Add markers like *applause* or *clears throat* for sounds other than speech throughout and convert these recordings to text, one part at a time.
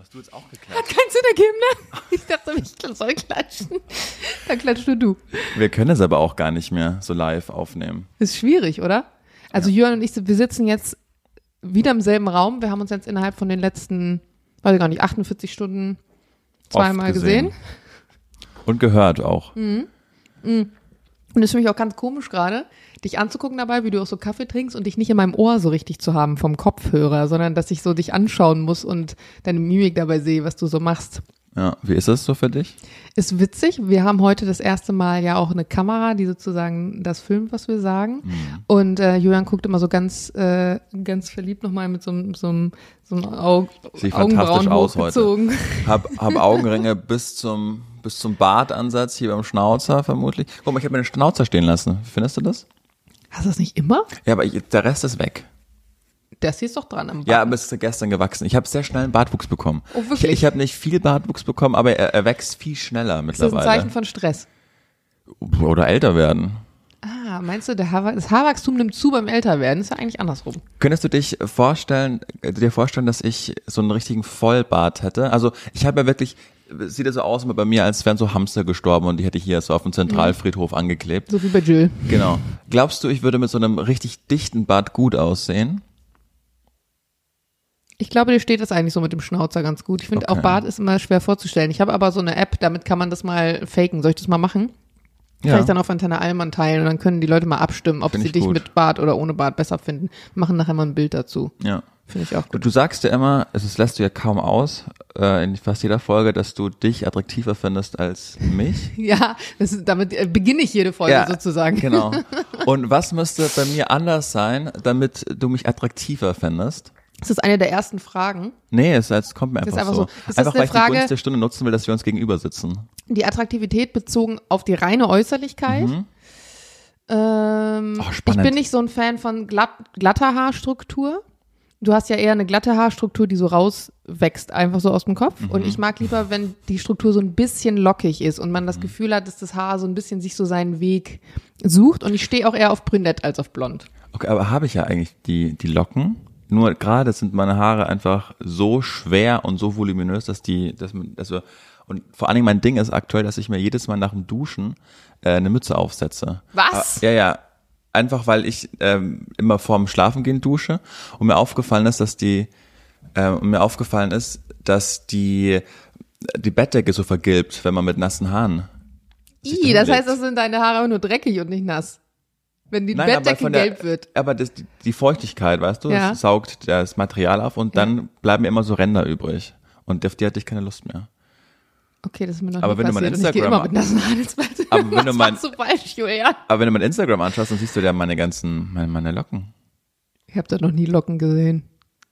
hast du jetzt auch Hat geklatscht? keinen Sinn ergeben, ne? *laughs* Ich dachte, ich soll klatschen. Dann klatsch nur du. Wir können es aber auch gar nicht mehr so live aufnehmen. Ist schwierig, oder? Also Jörn und ich, wir sitzen jetzt wieder im selben Raum. Wir haben uns jetzt innerhalb von den letzten, weiß ich gar nicht, 48 Stunden zweimal Oft gesehen. Und gehört auch. Mhm. Und es ist für mich auch ganz komisch gerade, dich anzugucken dabei, wie du auch so Kaffee trinkst und dich nicht in meinem Ohr so richtig zu haben vom Kopfhörer, sondern dass ich so dich anschauen muss und deine Mimik dabei sehe, was du so machst. Ja, wie ist das so für dich? Ist witzig. Wir haben heute das erste Mal ja auch eine Kamera, die sozusagen das filmt, was wir sagen. Mhm. Und äh, Julian guckt immer so ganz, äh, ganz verliebt nochmal mit so, einem- so, einem- so einem Aug Sieht Augenbrauen fantastisch aus heute. Hab, hab *laughs* Augenringe bis zum, bis zum Bartansatz hier beim Schnauzer vermutlich. Guck mal, ich habe mir den Schnauzer stehen lassen. Findest du das? Hast du das nicht immer? Ja, aber ich, der Rest ist weg. Das hier ist doch dran am Bart. Ja, aber es ist gestern gewachsen. Ich habe sehr schnell einen Bartwuchs bekommen. Oh, wirklich? Ich, ich habe nicht viel Bartwuchs bekommen, aber er, er wächst viel schneller ist das ein mittlerweile. Zeichen von Stress? Oder älter werden. Ah, meinst du, Haar, das Haarwachstum nimmt zu beim Älterwerden? Ist ja eigentlich andersrum. Könntest du dich vorstellen, äh, dir vorstellen, dass ich so einen richtigen Vollbart hätte? Also ich habe ja wirklich, sieht ja so aus immer bei mir, als wären so Hamster gestorben und die hätte ich hier so auf dem Zentralfriedhof angeklebt. So wie bei Jill. Genau. Glaubst du, ich würde mit so einem richtig dichten Bart gut aussehen? Ich glaube, dir steht das eigentlich so mit dem Schnauzer ganz gut. Ich finde Okay. auch Bart ist immer schwer vorzustellen. Ich habe aber so eine App, damit kann man das mal faken. Soll ich das mal machen? Vielleicht dann auf Antenne Allmann teilen und dann können die Leute mal abstimmen, ob Find sie ich dich gut. mit Bart oder ohne Bart besser finden. Machen nachher mal ein Bild dazu. Ja. Finde ich auch Du, gut. du sagst ja immer, es ist, lässt du ja kaum aus, äh, in fast jeder Folge, dass du dich attraktiver findest als mich. *laughs* Ja, ist, damit äh, beginne ich jede Folge sozusagen. Genau. *laughs* Und was müsste bei mir anders sein, damit du mich attraktiver findest? Das ist eine der ersten Fragen. Nee, es, es kommt mir einfach, einfach so. so. Das ist Einfach weil ich die Gunst der Stunde nutzen will, dass wir uns gegenüber sitzen. Die Attraktivität bezogen auf die reine Äußerlichkeit. Ähm, Oh, ich bin nicht so ein Fan von glatt, glatter Haarstruktur. Du hast ja eher eine glatte Haarstruktur, die so rauswächst, einfach so aus dem Kopf. Und ich mag lieber, wenn die Struktur so ein bisschen lockig ist und man das Gefühl hat, dass das Haar so ein bisschen sich so seinen Weg sucht. Und ich stehe auch eher auf brünett als auf blond. Okay, aber habe ich ja eigentlich die, die Locken? Nur gerade sind meine Haare einfach so schwer und so voluminös, dass die, dass, man- dass wir, und vor allen Dingen mein Ding ist aktuell, dass ich mir jedes Mal nach dem Duschen äh, eine Mütze aufsetze. Was? Äh, ja, ja. Einfach weil ich ähm, immer vorm Schlafengehen dusche und mir aufgefallen ist, dass die, äh, und mir aufgefallen ist, dass die, die Bettdecke so vergilbt, wenn man mit nassen Haaren. da das heißt, das sind deine Haare aber nur dreckig und nicht nass. Wenn die Nein, Bettdecke der- gelb wird. Aber das, die, die Feuchtigkeit, weißt du, Ja. das saugt das Material auf und dann bleiben immer so Ränder übrig. Und auf die hatte ich keine Lust mehr. Okay, das ist mir noch Aber wenn du mein passiert. und ich Instagram- immer mit nassen. Aber wenn du *laughs* mein- du falsch, Julian? Aber wenn du mein Instagram anschaust, dann siehst du ja meine ganzen, meine, meine Locken. Ich habe da noch nie Locken gesehen.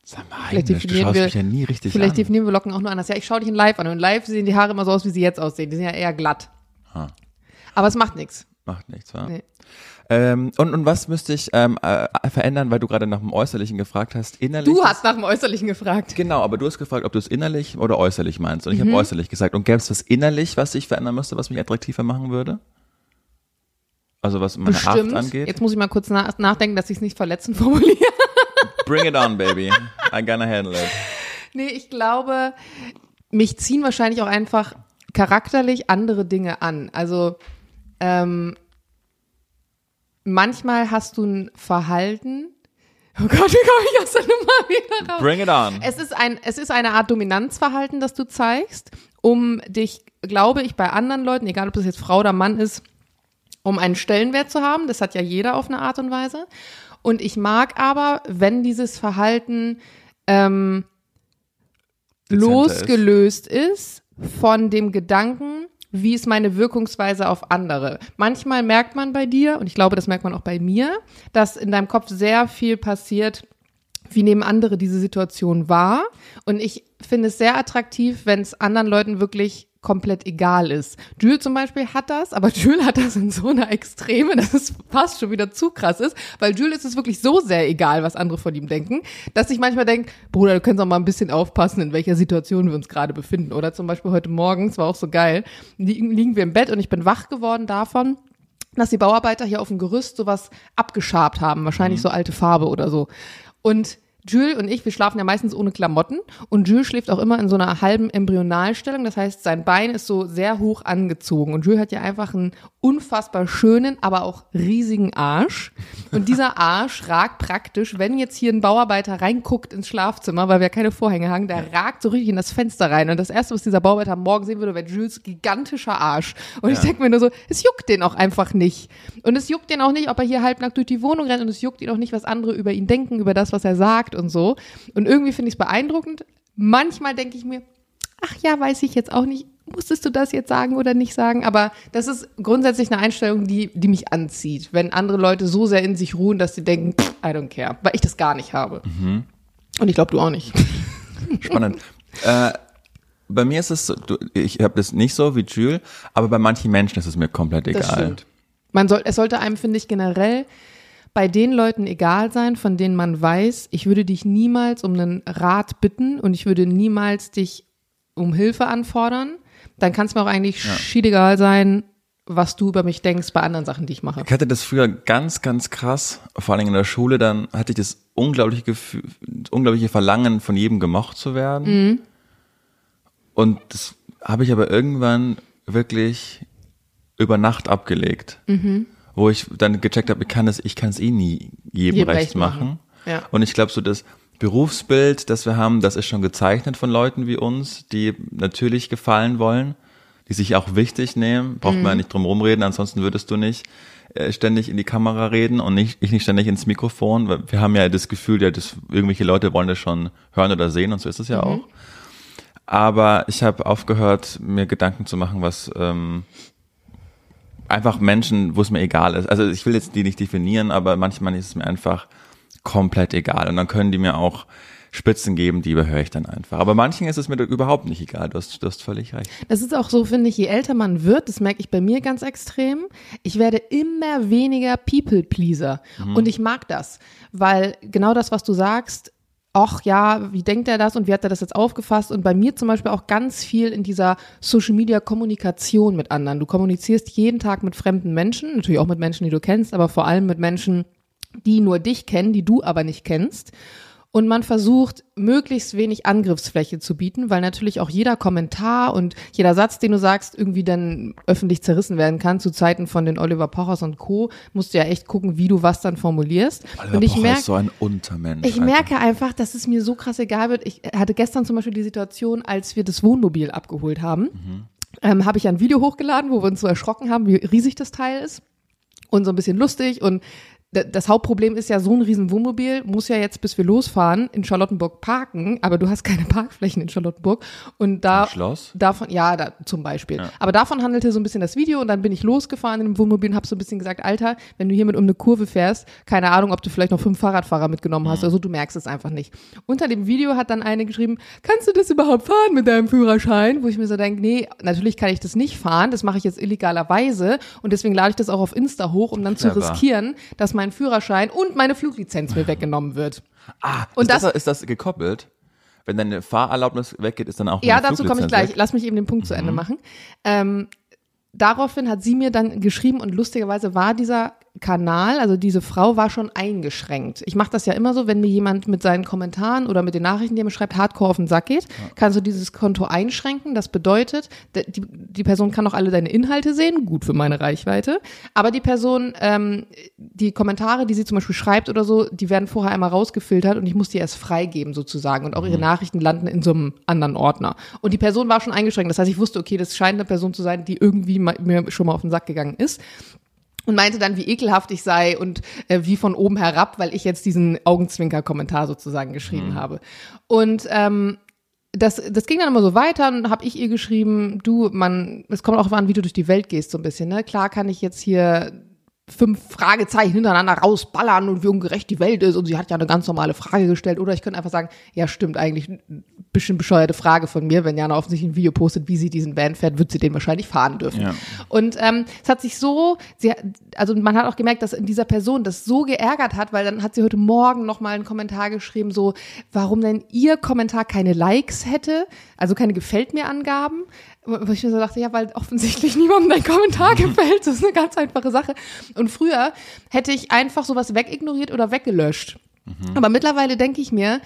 Sag mal, Vielleicht Heinisch, du definieren schaust wir- mich ja nie richtig Vielleicht an. definieren wir Locken auch nur anders. Ja, ich schaue dich in live an und in live sehen die Haare immer so aus, wie sie jetzt aussehen. Die sind ja eher glatt. Ah. Aber es macht nichts. Macht nichts, wa? Nee. Ähm, und, und was müsste ich ähm, äh, verändern, weil du gerade nach dem Äußerlichen gefragt hast? Innerlich? Du hast nach dem Äußerlichen gefragt. Genau, aber du hast gefragt, ob du es innerlich oder äußerlich meinst. Und ich Mhm. habe äußerlich gesagt. Und gäbe es was innerlich, was ich verändern müsste, was mich attraktiver machen würde? Also was meine Bestimmt. Art angeht? Jetzt muss ich mal kurz nach nachdenken, dass ich es nicht verletzend *laughs* formuliere. Bring it on, baby. I'm gonna handle it. Nee, ich glaube, mich ziehen wahrscheinlich auch einfach charakterlich andere Dinge an. Also ähm, manchmal hast du ein Verhalten. Oh Gott, *laughs* wie komme ich aus der Nummer wieder raus? Bring it on. Es ist ein, es ist eine Art Dominanzverhalten, das du zeigst, um dich, glaube ich, bei anderen Leuten, egal ob das jetzt Frau oder Mann ist, um einen Stellenwert zu haben. Das hat ja jeder auf eine Art und Weise. Und ich mag aber, wenn dieses Verhalten ähm, Dezenter losgelöst ist. von dem Gedanken, wie ist meine Wirkungsweise auf andere. Manchmal merkt man bei dir, und ich glaube, das merkt man auch bei mir, dass in deinem Kopf sehr viel passiert, wie nehmen andere diese Situation wahr. Und ich finde es sehr attraktiv, wenn es anderen Leuten wirklich komplett egal ist. Jules zum Beispiel hat das, aber *laughs* Jules hat das in so einer Extreme, dass es fast schon wieder zu krass ist, weil Jules ist es wirklich so sehr egal, was andere von ihm denken, dass ich manchmal denke, Bruder, du kannst auch mal ein bisschen aufpassen, in welcher Situation wir uns gerade befinden. Oder zum Beispiel heute Morgen, es war auch so geil, liegen, liegen wir im Bett und ich bin wach geworden davon, dass die Bauarbeiter hier auf dem Gerüst sowas abgeschabt haben, wahrscheinlich so alte Farbe oder so. Und Jules und ich, wir schlafen ja meistens ohne Klamotten und Jules schläft auch immer in so einer halben Embryonalstellung. Das heißt, sein Bein ist so sehr hoch angezogen und Jules hat ja einfach einen unfassbar schönen, aber auch riesigen Arsch. Und dieser *laughs* Arsch ragt praktisch, wenn jetzt hier ein Bauarbeiter reinguckt ins Schlafzimmer, weil wir keine Vorhänge haben, der ragt so richtig in das Fenster rein. Und das erste, was dieser Bauarbeiter morgen sehen würde, wäre Jules gigantischer Arsch. Und ich denke mir nur so, es juckt den auch einfach nicht. Und es juckt den auch nicht, ob er hier halbnackt durch die Wohnung rennt und es juckt ihn auch nicht, was andere über ihn denken, über das, was er sagt und so. Und irgendwie finde ich es beeindruckend. Manchmal denke ich mir, ach ja, weiß ich jetzt auch nicht, musstest du das jetzt sagen oder nicht sagen? Aber das ist grundsätzlich eine Einstellung, die, die mich anzieht. Wenn andere Leute so sehr in sich ruhen, dass sie denken, I don't care, weil ich das gar nicht habe. Und ich glaube, du auch nicht. *laughs* Spannend. äh, bei mir ist es so, ich habe das nicht so wie Jules, aber bei manchen Menschen ist es mir komplett egal. Das stimmt. Man soll, es sollte einem, finde ich, generell bei den Leuten egal sein, von denen man weiß, ich würde dich niemals um einen Rat bitten und ich würde niemals dich um Hilfe anfordern. Dann kann es mir auch eigentlich Ja. schiedegal sein, was du über mich denkst bei anderen Sachen, die ich mache. Ich hatte das früher ganz, ganz krass, vor allem in der Schule, dann hatte ich das unglaubliche Gefühl, unglaubliche Verlangen, von jedem gemocht zu werden. Und das habe ich aber irgendwann wirklich über Nacht abgelegt. Wo ich dann gecheckt habe, ich kann es, ich kann es eh nie jedem Jedem recht recht machen. machen. Ja. Und ich glaube, so das Berufsbild, das wir haben, das ist schon gezeichnet von Leuten wie uns, die natürlich gefallen wollen, die sich auch wichtig nehmen. Braucht man ja nicht drum rumreden, ansonsten würdest du nicht äh, ständig in die Kamera reden und nicht, ich nicht ständig ins Mikrofon. Weil wir haben ja das Gefühl, ja, dass irgendwelche Leute wollen das schon hören oder sehen und so ist es ja auch. Aber ich habe aufgehört, mir Gedanken zu machen, was ähm, einfach Menschen, wo es mir egal ist. Also ich will jetzt die nicht definieren, aber manchmal ist es mir einfach komplett egal. Und dann können die mir auch Spitzen geben, die überhöre ich dann einfach. Aber manchen ist es mir überhaupt nicht egal. Du hast, du hast völlig recht. Das ist auch so, finde ich, je älter man wird, das merke ich bei mir ganz extrem, ich werde immer weniger People-Pleaser. Und ich mag das, weil genau das, was du sagst, ach ja, wie denkt er das und wie hat er das jetzt aufgefasst? Und bei mir zum Beispiel auch ganz viel in dieser Social Media Kommunikation mit anderen. Du kommunizierst jeden Tag mit fremden Menschen, natürlich auch mit Menschen, die du kennst, aber vor allem mit Menschen, die nur dich kennen, die du aber nicht kennst. Und man versucht, möglichst wenig Angriffsfläche zu bieten, weil natürlich auch jeder Kommentar und jeder Satz, den du sagst, irgendwie dann öffentlich zerrissen werden kann. Zu Zeiten von den Oliver Pochers und Co. musst du ja echt gucken, wie du was dann formulierst. und ich Pocher merke, ist so ein Untermensch. ich Alter. merke einfach, dass es mir so krass egal wird. Ich hatte gestern zum Beispiel die Situation, als wir das Wohnmobil abgeholt haben, ähm, habe ich ein Video hochgeladen, wo wir uns so erschrocken haben, wie riesig das Teil ist und so ein bisschen lustig und das Hauptproblem ist ja, so ein riesen Wohnmobil muss ja jetzt, bis wir losfahren, in Charlottenburg parken, aber du hast keine *laughs* Parkflächen in Charlottenburg und da Im Schloss? davon, ja, da, zum Beispiel. Aber davon handelte so ein bisschen das Video und dann bin ich losgefahren in dem Wohnmobil und habe so ein bisschen gesagt, Alter, wenn du hiermit um eine Kurve fährst, keine Ahnung, ob du vielleicht noch fünf Fahrradfahrer mitgenommen hast oder so, du merkst es einfach nicht. Unter dem Video hat dann eine geschrieben, kannst du das überhaupt fahren mit deinem Führerschein? Wo ich mir so denke, nee, natürlich kann ich das nicht fahren, das mache ich jetzt illegalerweise und deswegen lade ich das auch auf Insta hoch, um dann zu Clever. riskieren, dass mein Führerschein und meine Fluglizenz mir weggenommen wird. Ah, Und ist, das, das- ist das gekoppelt? Wenn deine Fahrerlaubnis weggeht, ist dann auch Ja, dazu komme ich gleich. weg? Lass mich eben den Punkt zu Ende machen. Ähm, daraufhin hat sie mir dann geschrieben und lustigerweise war dieser Kanal, also diese Frau war schon eingeschränkt. Ich mache das ja immer so, wenn mir jemand mit seinen Kommentaren oder mit den Nachrichten, die er mir schreibt, hardcore auf den Sack geht, kannst du dieses Konto einschränken. Das bedeutet, die, die Person kann auch alle deine Inhalte sehen, gut für meine Reichweite, aber die Person, ähm, die Kommentare, die sie zum Beispiel schreibt oder so, die werden vorher einmal rausgefiltert und ich muss die erst freigeben sozusagen und auch ihre Nachrichten landen in so einem anderen Ordner. Und die Person war schon eingeschränkt. Das heißt, ich wusste, okay, das scheint eine Person zu sein, die irgendwie mir schon mal auf den Sack gegangen ist und meinte dann, wie ekelhaft ich sei und äh, wie von oben herab, weil ich jetzt diesen Augenzwinker-Kommentar sozusagen geschrieben habe. Und ähm, das, das ging dann immer so weiter und habe ich ihr geschrieben, du, man, es kommt auch an, wie du durch die Welt gehst so ein bisschen. Ne? Klar kann ich jetzt hier fünf Fragezeichen hintereinander rausballern und wie ungerecht die Welt ist und sie hat ja eine ganz normale Frage gestellt oder ich könnte einfach sagen, ja stimmt eigentlich, bisschen bescheuerte Frage von mir, wenn Jana offensichtlich ein Video postet, wie sie diesen Van fährt, wird sie den wahrscheinlich fahren dürfen. Ja. Und ähm, es hat sich so, sie, also man hat auch gemerkt, dass in dieser Person das so geärgert hat, weil dann hat sie heute Morgen noch mal einen Kommentar geschrieben, so, warum denn ihr Kommentar keine Likes hätte, also keine gefällt mir Angaben. Wo ich mir so dachte, ja, weil offensichtlich *laughs* niemandem dein Kommentar gefällt. Das ist eine ganz einfache Sache. Und früher hätte ich einfach sowas wegignoriert oder weggelöscht. Aber mittlerweile denke ich mir,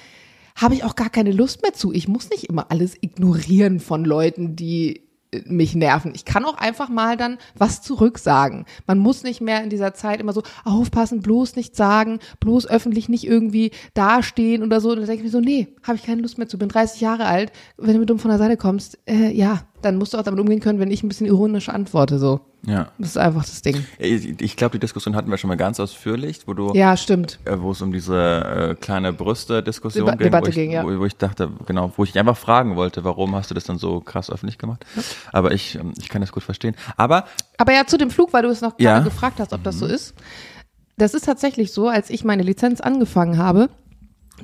habe ich auch gar keine Lust mehr zu. Ich muss nicht immer alles ignorieren von Leuten, die äh, mich nerven. Ich kann auch einfach mal dann was zurücksagen. Man muss nicht mehr in dieser Zeit immer so aufpassen, bloß nicht sagen, bloß öffentlich nicht irgendwie dastehen oder so. Und dann denke ich mir so, nee, habe ich keine Lust mehr zu. Bin 30 Jahre alt. Wenn du mir dumm von der Seite kommst, äh, ja, dann musst du auch damit umgehen können, wenn ich ein bisschen ironisch antworte. So, Ja. das ist einfach das Ding. Ich, ich glaube, die Diskussion hatten wir schon mal ganz ausführlich, wo du, Ja, stimmt. äh, wo es um diese äh, kleine Brüste-Diskussion Deba- ging, Debatte wo, ich, ging, ja. wo, wo ich dachte, genau, wo ich einfach fragen wollte, warum hast du das dann so krass öffentlich gemacht? Aber ich, ähm, ich kann das gut verstehen. Aber Aber ja, zu dem Flug, weil du es noch gerade Ja. Mhm. gefragt hast, ob das so ist. Das ist tatsächlich so, als ich meine Lizenz angefangen habe,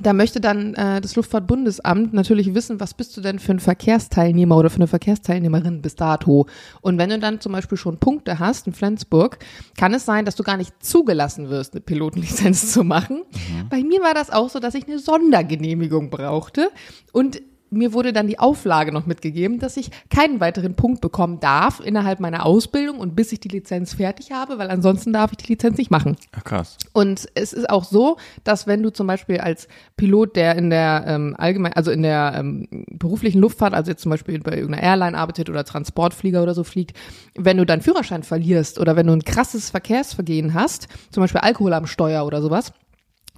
da möchte dann äh, das Luftfahrtbundesamt natürlich wissen, was bist du denn für ein Verkehrsteilnehmer oder für eine Verkehrsteilnehmerin bis dato. Und wenn du dann zum Beispiel schon Punkte hast in Flensburg, kann es sein, dass du gar nicht zugelassen wirst, eine Pilotenlizenz *laughs* zu machen. Bei mir war das auch so, dass ich eine Sondergenehmigung brauchte und mir wurde dann die Auflage noch mitgegeben, dass ich keinen weiteren Punkt bekommen darf innerhalb meiner Ausbildung und bis ich die Lizenz fertig habe, weil ansonsten darf ich die Lizenz nicht machen. ach, krass. Und es ist auch so, dass wenn du zum Beispiel als Pilot, der in der ähm, allgemein, also in der ähm, beruflichen Luftfahrt, also jetzt zum Beispiel bei irgendeiner Airline arbeitet oder Transportflieger oder so fliegt, wenn du deinen Führerschein verlierst oder wenn du ein krasses Verkehrsvergehen hast, zum Beispiel Alkohol am Steuer oder sowas,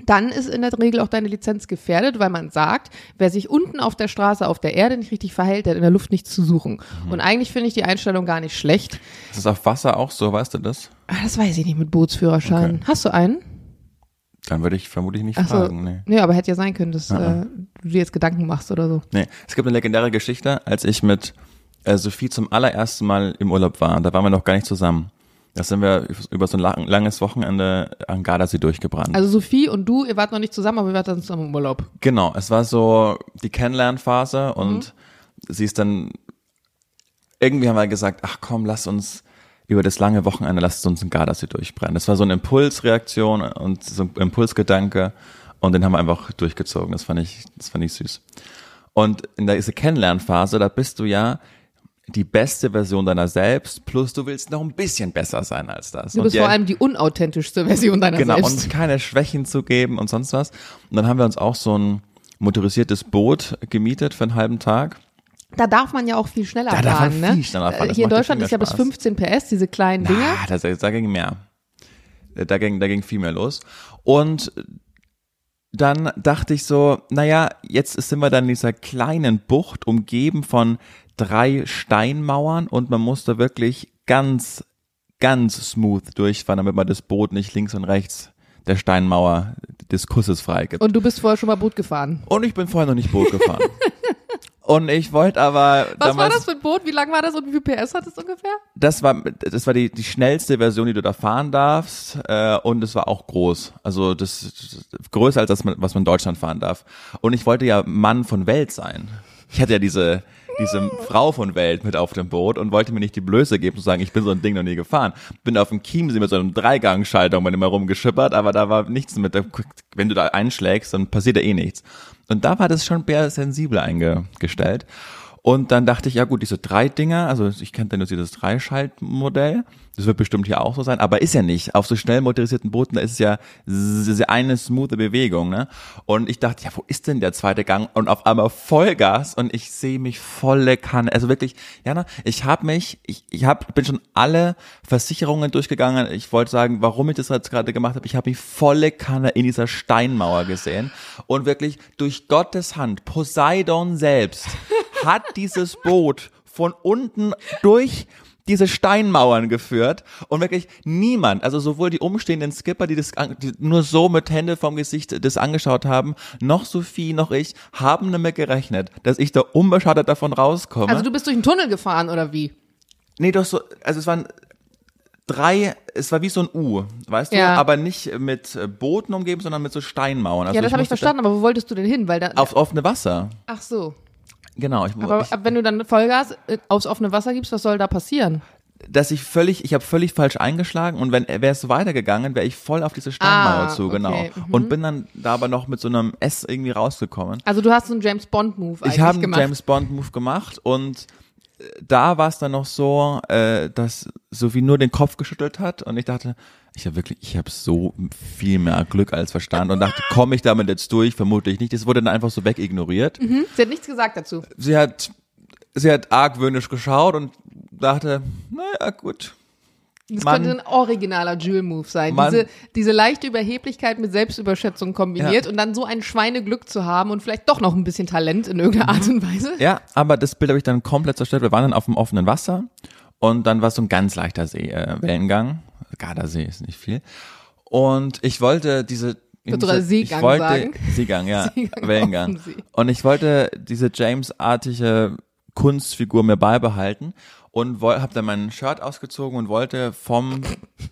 dann ist in der Regel auch deine Lizenz gefährdet, weil man sagt, wer sich unten auf der Straße, auf der Erde nicht richtig verhält, der hat in der Luft nichts zu suchen. Und eigentlich finde ich die Einstellung gar nicht schlecht. Ist es auf Wasser auch so, weißt du das? Ah, Das weiß ich nicht mit Bootsführerschein. Okay. Hast du einen? Dann würde ich vermutlich nicht Ach so. fragen. Nee. Nee, aber hätte ja sein können, dass Ah, äh, du dir jetzt Gedanken machst oder so. Nee, es gibt eine legendäre Geschichte, als ich mit äh, Sophie zum allerersten Mal im Urlaub war. Da waren wir noch gar nicht zusammen. Da sind wir über so ein lang, langes Wochenende an Gardasee durchgebrannt. Also Sophie und du, ihr wart noch nicht zusammen, aber ihr wart dann zusammen im Urlaub. genau, es war so die Kennenlernphase und sie ist dann, irgendwie haben wir gesagt, ach komm, lass uns über das lange Wochenende, lass uns in Gardasee durchbrennen. Das war so eine Impulsreaktion und so ein Impulsgedanke und den haben wir einfach durchgezogen. Das fand ich, das fand ich süß. Und in dieser Kennenlernphase, da bist du ja die beste Version deiner selbst, plus du willst noch ein bisschen besser sein als das. Du Und bist ja- vor allem die unauthentischste Version deiner genau, selbst. und keine Schwächen zu geben und sonst was. Und dann haben wir uns auch so ein motorisiertes Boot gemietet für einen halben Tag. Da darf man ja auch viel schneller Da fahren, ne? viel schneller fahren. Das Hier in Deutschland ist ja bis Spaß. 15 PS, diese kleinen Dinger. Ah, da, da ging mehr. Da ging, da ging viel mehr los. Und dann dachte ich so, naja, jetzt sind wir dann in dieser kleinen Bucht, umgeben von drei Steinmauern und man musste wirklich ganz, ganz smooth durchfahren, damit man das Boot nicht links und rechts der Steinmauer des Kusses freigibt. Und du bist vorher schon mal Boot gefahren. Und ich bin vorher noch nicht Boot gefahren. *laughs* und ich wollte aber Was war das für ein Boot? Wie lang war das und wie viel PS hat es ungefähr? das war das war die die schnellste Version, die du da fahren darfst äh, und es war auch groß. Also das, das größer als das was man in Deutschland fahren darf. Und ich wollte ja Mann von Welt sein. Ich hatte ja diese diese Frau von Welt mit auf dem Boot und wollte mir nicht die Blöße geben zu sagen, ich bin so ein Ding noch nie gefahren. Bin auf dem Chiemsee mit so einem Dreigangschaltung rumgeschippert, aber da war nichts mit. Wenn du da einschlägst, dann passiert ja eh nichts. Und da war das schon sehr sensibel eingestellt. Und dann dachte ich, ja gut, diese drei Dinger, also ich kannte nur dieses Dreischaltmodell, das wird bestimmt hier auch so sein, aber ist ja nicht. Auf so schnell motorisierten Booten, da ist es ja s- eine smoothe Bewegung, ne? Und ich dachte, ja, wo ist denn der zweite Gang? Und auf einmal Vollgas und ich sehe mich volle Kanne. Also wirklich, Jana, ich habe mich, ich, ich hab, bin schon alle Versicherungen durchgegangen. Ich wollte sagen, warum ich das jetzt gerade gemacht habe. Ich habe mich volle Kanne in dieser Steinmauer gesehen und wirklich durch Gottes Hand, Poseidon selbst, *laughs* hat dieses Boot von unten durch diese Steinmauern geführt und wirklich niemand, also sowohl die umstehenden Skipper, die das die nur so mit Hände vom Gesicht das angeschaut haben, noch Sophie, noch ich, haben damit gerechnet, dass ich da unbeschadet davon rauskomme. Also du bist durch einen Tunnel gefahren oder wie? nee, doch so, also es waren drei, es war wie so ein U, weißt du, Ja. aber nicht mit Booten umgeben, sondern mit so Steinmauern. Also ja, das habe ich verstanden, aber wo wolltest du denn hin? Weil da, da Aufs offene Wasser. ach so. Genau, ich, Aber ich ab- wenn du dann Vollgas äh, aufs offene Wasser gibst, was soll da passieren? dass ich völlig, ich habe völlig falsch eingeschlagen und wenn wäre es so weitergegangen, wäre ich voll auf diese Steinmauer Ah, zu, okay, genau. mhm. Und bin dann da aber noch mit so einem S irgendwie rausgekommen. Also du hast so einen James Bond Move eigentlich Ich habe einen. James Bond Move gemacht und äh, da war es dann noch so, äh, dass Sophie nur den Kopf geschüttelt hat und ich dachte, Ich habe wirklich, ich habe so viel mehr Glück als Verstand und dachte, komme ich damit jetzt durch? Vermutlich nicht. Das wurde dann einfach so wegignoriert. Hm? Sie hat nichts gesagt dazu. Sie hat, sie hat argwöhnisch geschaut und dachte, naja, gut. Das Mann. könnte ein originaler Jewel-Move sein. Mann. Diese, diese leichte Überheblichkeit mit Selbstüberschätzung kombiniert Ja. und dann so ein Schweineglück zu haben und vielleicht doch noch ein bisschen Talent in irgendeiner Art und Weise. Ja, aber das Bild habe ich dann komplett zerstört. Wir waren dann auf dem offenen Wasser und dann war es so ein ganz leichter See, äh, Wellengang. Gardasee ist nicht viel. Und ich wollte diese gerade ich Seegang wollte, sagen? Seegang, ja, *laughs* Seegang Wellengang. Und ich wollte diese James-artige Kunstfigur mir beibehalten und habe dann mein Shirt ausgezogen und wollte vom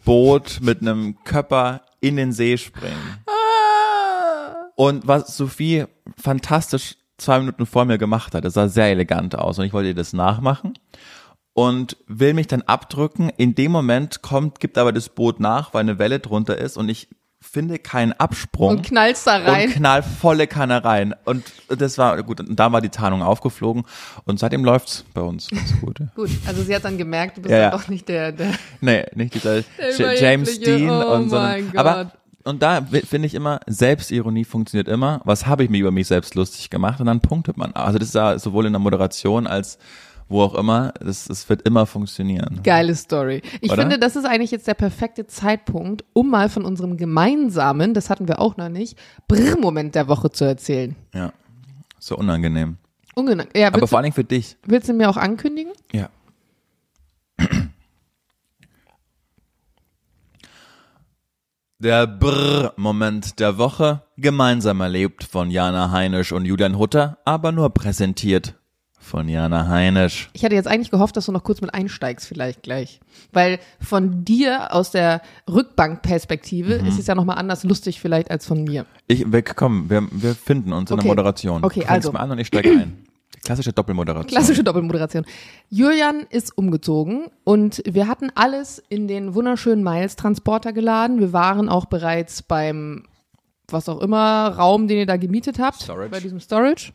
Boot mit einem Köpper in den See springen. Und was Sophie fantastisch zwei Minuten vor mir gemacht hat, das sah sehr elegant aus und ich wollte ihr das nachmachen und will mich dann abdrücken. In dem Moment kommt, gibt aber das Boot nach, weil eine Welle drunter ist und ich finde keinen Absprung Und knallst da rein. und knall volle Kanne rein. Und das war gut, und da war die Tarnung aufgeflogen und seitdem läuft's bei uns ganz gut. *laughs* Gut, also sie hat dann gemerkt, du bist Ja, ja. doch nicht der, der Nee, nicht dieser *laughs* James Dean oh und so. mein Aber und da finde ich immer, Selbstironie funktioniert immer. Was habe ich mir über mich selbst lustig gemacht? Und dann punktet man. Also das ist ja sowohl in der Moderation als wo auch immer, das, das wird immer funktionieren. geile Story. Ich Oder? finde, das ist eigentlich jetzt der perfekte Zeitpunkt, um mal von unserem gemeinsamen, das hatten wir auch noch nicht, Brr-Moment der Woche zu erzählen. Ja. So unangenehm. Ungenau. Ja, Aber vor allen Dingen für dich. willst du mir auch ankündigen? Ja. *clears throat* Der Brr-Moment der Woche, gemeinsam erlebt von Jana Heinisch und Julian Hutter, aber nur präsentiert von Jana Heinisch. Ich hatte jetzt eigentlich gehofft, dass du noch kurz mit einsteigst, vielleicht gleich. Weil von dir aus der Rückbankperspektive Mhm. ist es ja nochmal anders lustig vielleicht als von mir. Ich, wir, komm, wir, wir finden uns in Okay. der Moderation. Okay, du fängst also. mal an und ich steige ein. Klassische Doppelmoderation. Klassische Doppelmoderation. Julian ist umgezogen und wir hatten alles in den wunderschönen Miles-Transporter geladen. Wir waren auch bereits beim, was auch immer, Raum, den ihr da gemietet habt. Storage. Bei diesem Storage.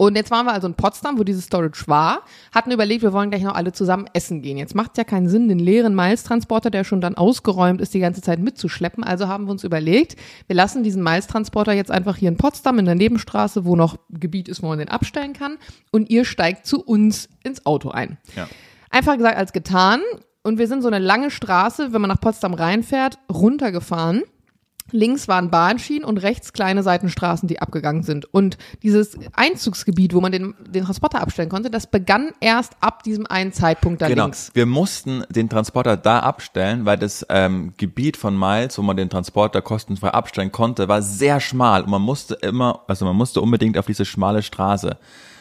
Und jetzt waren wir also in Potsdam, wo dieses Storage war, hatten überlegt, wir wollen gleich noch alle zusammen essen gehen. Jetzt macht ja keinen Sinn, den leeren Miles-Transporter, der schon dann ausgeräumt ist, die ganze Zeit mitzuschleppen. Also haben wir uns überlegt, wir lassen diesen Miles-Transporter jetzt einfach hier in Potsdam in der Nebenstraße, wo noch Gebiet ist, wo man den abstellen kann. Und ihr steigt zu uns ins Auto ein. Ja. Einfach gesagt als getan. Und wir sind so eine lange Straße, wenn man nach Potsdam reinfährt, runtergefahren. Links waren Bahnschienen und rechts kleine Seitenstraßen, die abgegangen sind. Und dieses Einzugsgebiet, wo man den, den Transporter abstellen konnte, das begann erst ab diesem einen Zeitpunkt da Genau. links. Wir mussten den Transporter da abstellen, weil das ähm, Gebiet von Miles, wo man den Transporter kostenfrei abstellen konnte, war sehr schmal und man musste immer, also man musste unbedingt auf diese schmale Straße.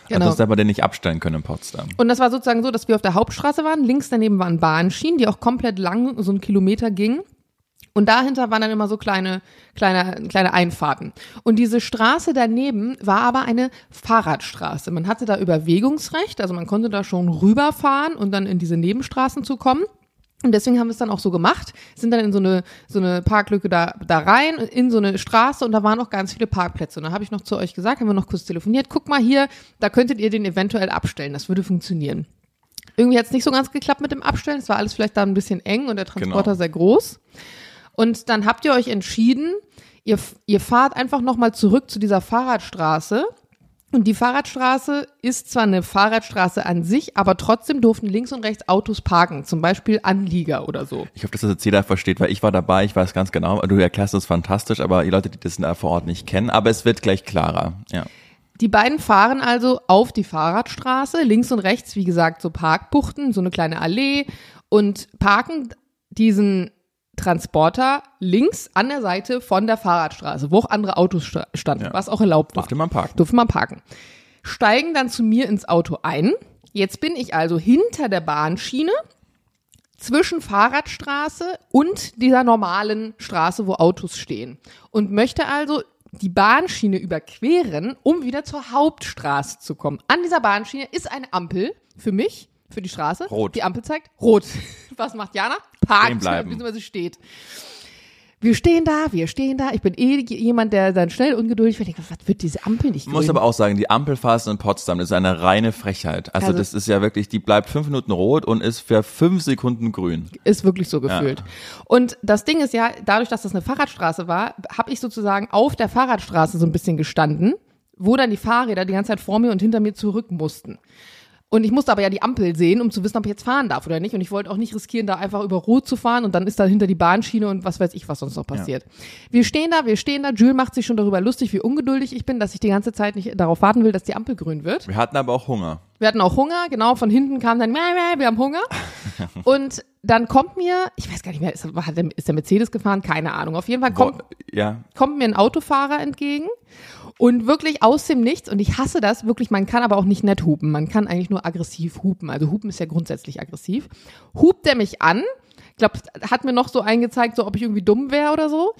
Genau. Also das hätte man den nicht abstellen können in Potsdam. Und das war sozusagen so, dass wir auf der Hauptstraße waren. Links daneben waren Bahnschienen, die auch komplett lang, so einen Kilometer gingen. Und dahinter waren dann immer so kleine, kleine, kleine Einfahrten. Und diese Straße daneben war aber eine Fahrradstraße. Man hatte da Überwegungsrecht, also man konnte da schon rüberfahren und dann in diese Nebenstraßen zu kommen. Und deswegen haben wir es dann auch so gemacht, sind dann in so eine, so eine Parklücke da, da rein, in so eine Straße und da waren auch ganz viele Parkplätze. Und da habe ich noch zu euch gesagt, haben wir noch kurz telefoniert, guck mal hier, da könntet ihr den eventuell abstellen, das würde funktionieren. Irgendwie hat es nicht so ganz geklappt mit dem Abstellen, es war alles vielleicht da ein bisschen eng und der Transporter Genau. sehr groß. Und dann habt ihr euch entschieden, ihr, ihr fahrt einfach nochmal zurück zu dieser Fahrradstraße. Und die Fahrradstraße ist zwar eine Fahrradstraße an sich, aber trotzdem durften links und rechts Autos parken, zum Beispiel Anlieger oder so. Ich hoffe, dass das jetzt jeder versteht, weil ich war dabei, ich weiß ganz genau, du erklärst es fantastisch, aber die Leute, die das da vor Ort nicht kennen, aber es wird gleich klarer. Ja. Die beiden fahren also auf die Fahrradstraße, links und rechts, wie gesagt, so Parkbuchten, so eine kleine Allee und parken diesen Transporter links an der Seite von der Fahrradstraße, wo auch andere Autos sta- standen, Ja. was auch erlaubt war. Durfte man parken. Durfte man parken. Steigen dann zu mir ins Auto ein. Jetzt bin ich also hinter der Bahnschiene zwischen Fahrradstraße und dieser normalen Straße, wo Autos stehen. Und möchte also die Bahnschiene überqueren, um wieder zur Hauptstraße zu kommen. An dieser Bahnschiene ist eine Ampel für mich, für die Straße. Rot. Die Ampel zeigt rot. *laughs* Was macht Jana? Parkt, beziehungsweise steht. Wir stehen da, wir stehen da. Ich bin eh jemand, der dann schnell ungeduldig wird. Ich denke, Was wird diese Ampel nicht Ich muss aber auch sagen, die Ampelphase in Potsdam ist eine reine Frechheit. Also, Also- das ist ja wirklich, die bleibt fünf Minuten rot und ist für fünf Sekunden grün. Ist wirklich so gefühlt. Und das Ding ist ja, dadurch, dass das eine Fahrradstraße war, habe ich sozusagen auf der Fahrradstraße so ein bisschen gestanden, wo dann die Fahrräder die ganze Zeit vor mir und hinter mir zurück mussten. Und ich musste aber ja die Ampel sehen, um zu wissen, ob ich jetzt fahren darf oder nicht. Und ich wollte auch nicht riskieren, da einfach über Rot zu fahren und dann ist da hinter die Bahnschiene und was weiß ich, was sonst noch passiert. Wir stehen da, wir stehen da. Jules macht sich schon darüber lustig, wie ungeduldig ich bin, dass ich die ganze Zeit nicht darauf warten will, dass die Ampel grün wird. Wir hatten aber auch Hunger. Wir hatten auch Hunger, genau, von hinten kam dann, "Mäh, mäh, wir haben Hunger. *laughs* Und dann kommt mir, ich weiß gar nicht mehr, ist, hat der, ist der Mercedes gefahren? Keine Ahnung. Auf jeden Fall kommt, Boah, ja, kommt mir ein Autofahrer entgegen und wirklich aus dem Nichts, und ich hasse das, wirklich, man kann aber auch nicht nett hupen, man kann eigentlich nur aggressiv hupen. Also hupen ist ja grundsätzlich aggressiv. Hupt der mich an, ich glaube, hat mir noch so eingezeigt, so ob ich irgendwie dumm wäre oder so.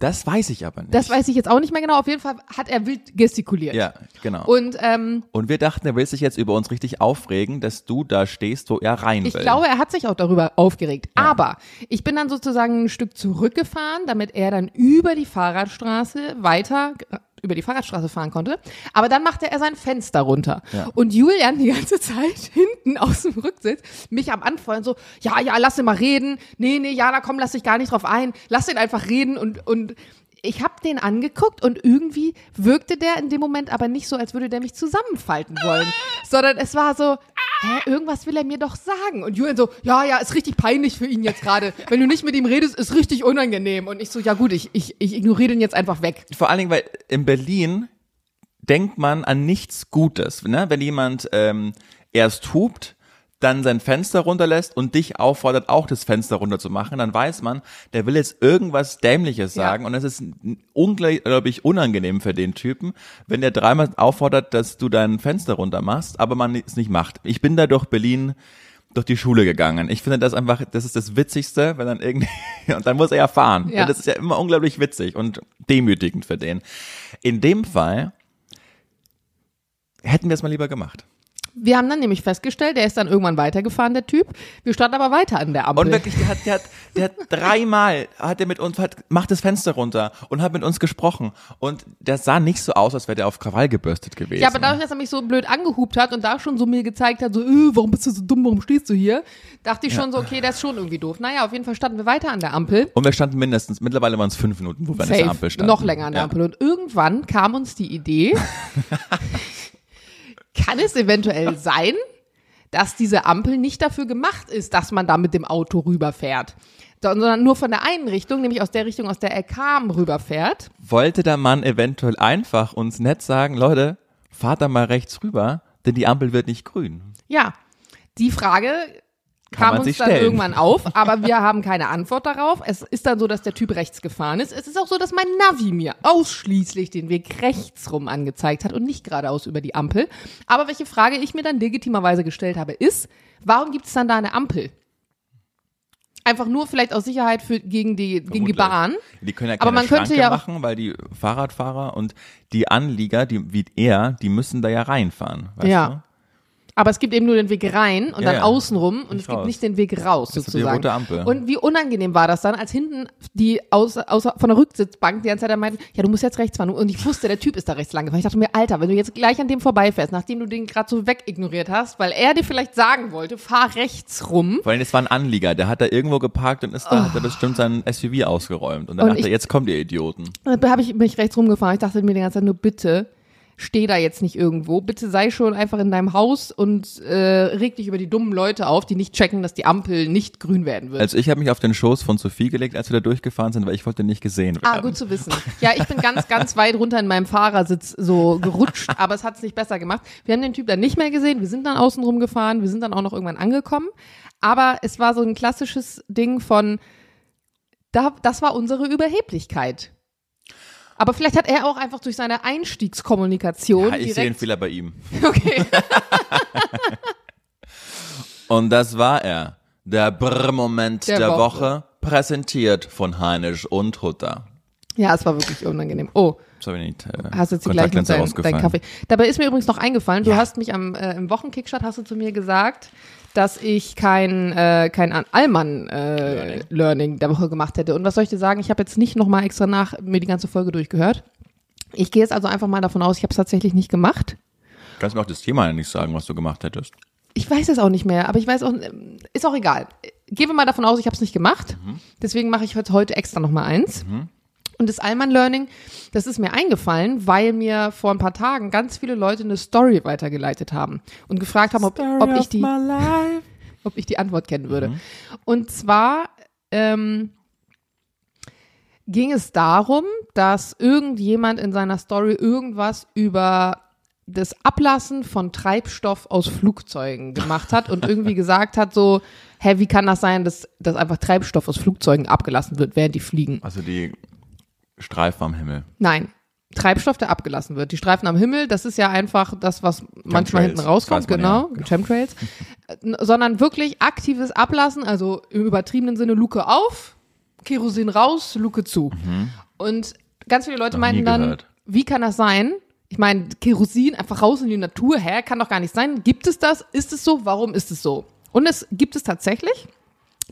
das weiß ich aber nicht. Das weiß ich jetzt auch nicht mehr genau. Auf jeden Fall hat er wild gestikuliert. Ja, genau. Und ähm, Und wir dachten, er will sich jetzt über uns richtig aufregen, dass du da stehst, wo er rein Ich will. glaube, er hat sich auch darüber aufgeregt. Aber ich bin dann sozusagen ein Stück zurückgefahren, damit er dann über die Fahrradstraße weiter über die Fahrradstraße fahren konnte. Aber dann machte er sein Fenster runter. Ja. Und Julian die ganze Zeit *laughs* hinten aus dem Rücksitz mich am Anfeuern so, ja, ja, lass ihn mal reden. Nee, nee, ja, da komm, lass dich gar nicht drauf ein. Lass ihn einfach reden und, und ich habe den angeguckt und irgendwie wirkte der in dem Moment aber nicht so, als würde der mich zusammenfalten wollen, *laughs* sondern es war so, hä, irgendwas will er mir doch sagen. Und Julian so, ja, ja, ist richtig peinlich für ihn jetzt gerade. Wenn du nicht mit ihm redest, ist richtig unangenehm. Und ich so, ja gut, ich, ich, ich ignoriere den jetzt einfach weg. Vor allen Dingen, weil in Berlin denkt man an nichts Gutes. Ne? Wenn jemand ähm, erst hupt, dann sein Fenster runterlässt und dich auffordert, auch das Fenster runterzumachen, dann weiß man, der will jetzt irgendwas Dämliches Ja. sagen und es ist unglaublich unangenehm für den Typen, wenn der dreimal auffordert, dass du dein Fenster runter machst, aber man es nicht macht. Ich bin da durch Berlin durch die Schule gegangen. Ich finde das einfach, das ist das Witzigste, wenn dann irgendwie, *laughs* und dann muss er ja fahren. Ja. Das ist ja immer unglaublich witzig und demütigend für den. In dem Fall hätten wir es mal lieber gemacht. Wir haben dann nämlich festgestellt, der ist dann irgendwann weitergefahren, der Typ. Wir standen aber weiter an der Ampel. Und wirklich, der hat, der hat, der hat dreimal, hat er mit uns, hat, macht das Fenster runter und hat mit uns gesprochen. Und der sah nicht so aus, als wäre der auf Krawall gebürstet gewesen. ja, aber dadurch, dass er mich so blöd angehupt hat und da schon so mir gezeigt hat, so, äh, warum bist du so dumm, warum stehst du hier? Dachte ich schon so, okay, der ist schon irgendwie doof. Naja, auf jeden Fall standen wir weiter an der Ampel. und wir standen mindestens, mittlerweile waren es fünf Minuten, wo wir an Safe, der Ampel standen. noch länger an der Ja. Ampel. Und irgendwann kam uns die Idee, *laughs* kann es eventuell sein, dass diese Ampel nicht dafür gemacht ist, dass man da mit dem Auto rüberfährt, sondern nur von der einen Richtung, nämlich aus der Richtung, aus der er kam, rüberfährt. Wollte der Mann eventuell einfach uns nett sagen, Leute, fahrt da mal rechts rüber, denn die Ampel wird nicht grün. Ja, die Frage kam uns dann stellen. irgendwann auf, aber wir haben keine Antwort darauf. Es ist dann so, dass der Typ rechts gefahren ist. Es ist auch so, dass mein Navi mir ausschließlich den Weg rechts rum angezeigt hat und nicht geradeaus über die Ampel. Aber welche Frage ich mir dann legitimerweise gestellt habe, ist, warum gibt es dann da eine Ampel? Einfach nur vielleicht aus Sicherheit für, gegen, die, gegen die. Bahn. Die können ja Aber keine man könnte ja- machen, weil die Fahrradfahrer und die Anlieger, die wie er, die müssen da ja reinfahren. Weißt Ja. Du? Aber es gibt eben nur den Weg rein und Ja, dann ja. außenrum und es gibt raus. nicht den Weg raus Das ist die sozusagen. rote Ampel. Und wie unangenehm war das dann, als hinten die aus, aus, von der Rücksitzbank die ganze Zeit meinten, ja, du musst jetzt rechts fahren. Und ich wusste, der Typ ist da rechts lang gefahren. Ich dachte mir, Alter, wenn du jetzt gleich an dem vorbeifährst, nachdem du den gerade so wegignoriert hast, weil er dir vielleicht sagen wollte, fahr rechts rum. Vor allem, das war ein Anlieger, der hat da irgendwo geparkt und ist da, hat er bestimmt sein SUV ausgeräumt. Und dann Und dachte ich- er, jetzt kommt ihr Idioten. Da habe ich mich rechts rumgefahren. Ich dachte mir die ganze Zeit nur, bitte, steh da jetzt nicht irgendwo. Bitte sei schon einfach in deinem Haus und äh, reg dich über die dummen Leute auf, die nicht checken, dass die Ampel nicht grün werden wird. Also ich habe mich auf den Schoß von Sophie gelegt, als wir da durchgefahren sind, weil ich wollte nicht gesehen werden. Ah, gut zu wissen. Ja, ich bin ganz, ganz weit runter in meinem Fahrersitz so gerutscht, aber es hat es nicht besser gemacht. Wir haben den Typ dann nicht mehr gesehen, wir sind dann außen rum gefahren, wir sind dann auch noch irgendwann angekommen. Aber es war so ein klassisches Ding von, da, das war unsere Überheblichkeit. Aber vielleicht hat er auch einfach durch seine Einstiegskommunikation Ja, ich sehe direkt. Fehler bei ihm. *laughs* Okay. *laughs* Und das war er. Der Brr-Moment Der der, Woche. Woche. präsentiert von Heinisch und Hutter. Ja, es war wirklich unangenehm. Oh, Das habe ich nicht. Äh, Hast jetzt die gleich mit deinem Kaffee. Dabei ist mir übrigens noch eingefallen, du Ja. hast mich am äh, im Wochenkickstart hast du zu mir gesagt, dass ich kein äh, kein An- Allmann äh, Learning. Der Woche gemacht hätte. Und was soll ich dir sagen? Ich habe jetzt nicht noch mal extra nach mir die ganze Folge durchgehört. Ich gehe jetzt also einfach mal davon aus, ich habe es tatsächlich nicht gemacht. Kannst mir auch das Thema nicht sagen, was du gemacht hättest. Ich weiß es auch nicht mehr, aber ich weiß auch, ist auch egal. Gehen wir mal davon aus, ich habe es nicht gemacht. Deswegen mache ich heute, heute extra noch mal eins. Und das Allman Learning, das ist mir eingefallen, weil mir vor ein paar Tagen ganz viele Leute eine Story weitergeleitet haben und gefragt haben, ob, ob, ich, die, *laughs* ob ich die Antwort kennen würde. Und zwar ähm, ging es darum, dass irgendjemand in seiner Story irgendwas über das Ablassen von Treibstoff aus Flugzeugen gemacht hat und irgendwie *laughs* gesagt hat so, hä, wie kann das sein, dass, dass einfach Treibstoff aus Flugzeugen abgelassen wird, während die fliegen? Also die Streifen am Himmel. Nein. Treibstoff, der abgelassen wird. Die Streifen am Himmel, das ist ja einfach das, was manchmal hinten rauskommt, man genau, ja. Chemtrails. N- Sondern wirklich aktives Ablassen, also im übertriebenen Sinne Luke auf, Kerosin raus, Luke zu. Und ganz viele Leute Mhm. Meinten dann, gehört. wie kann das sein? Ich meine, Kerosin einfach raus in die Natur, hä, kann doch gar nicht sein. Gibt es das? Ist es so? Warum ist es so? Und es gibt es tatsächlich.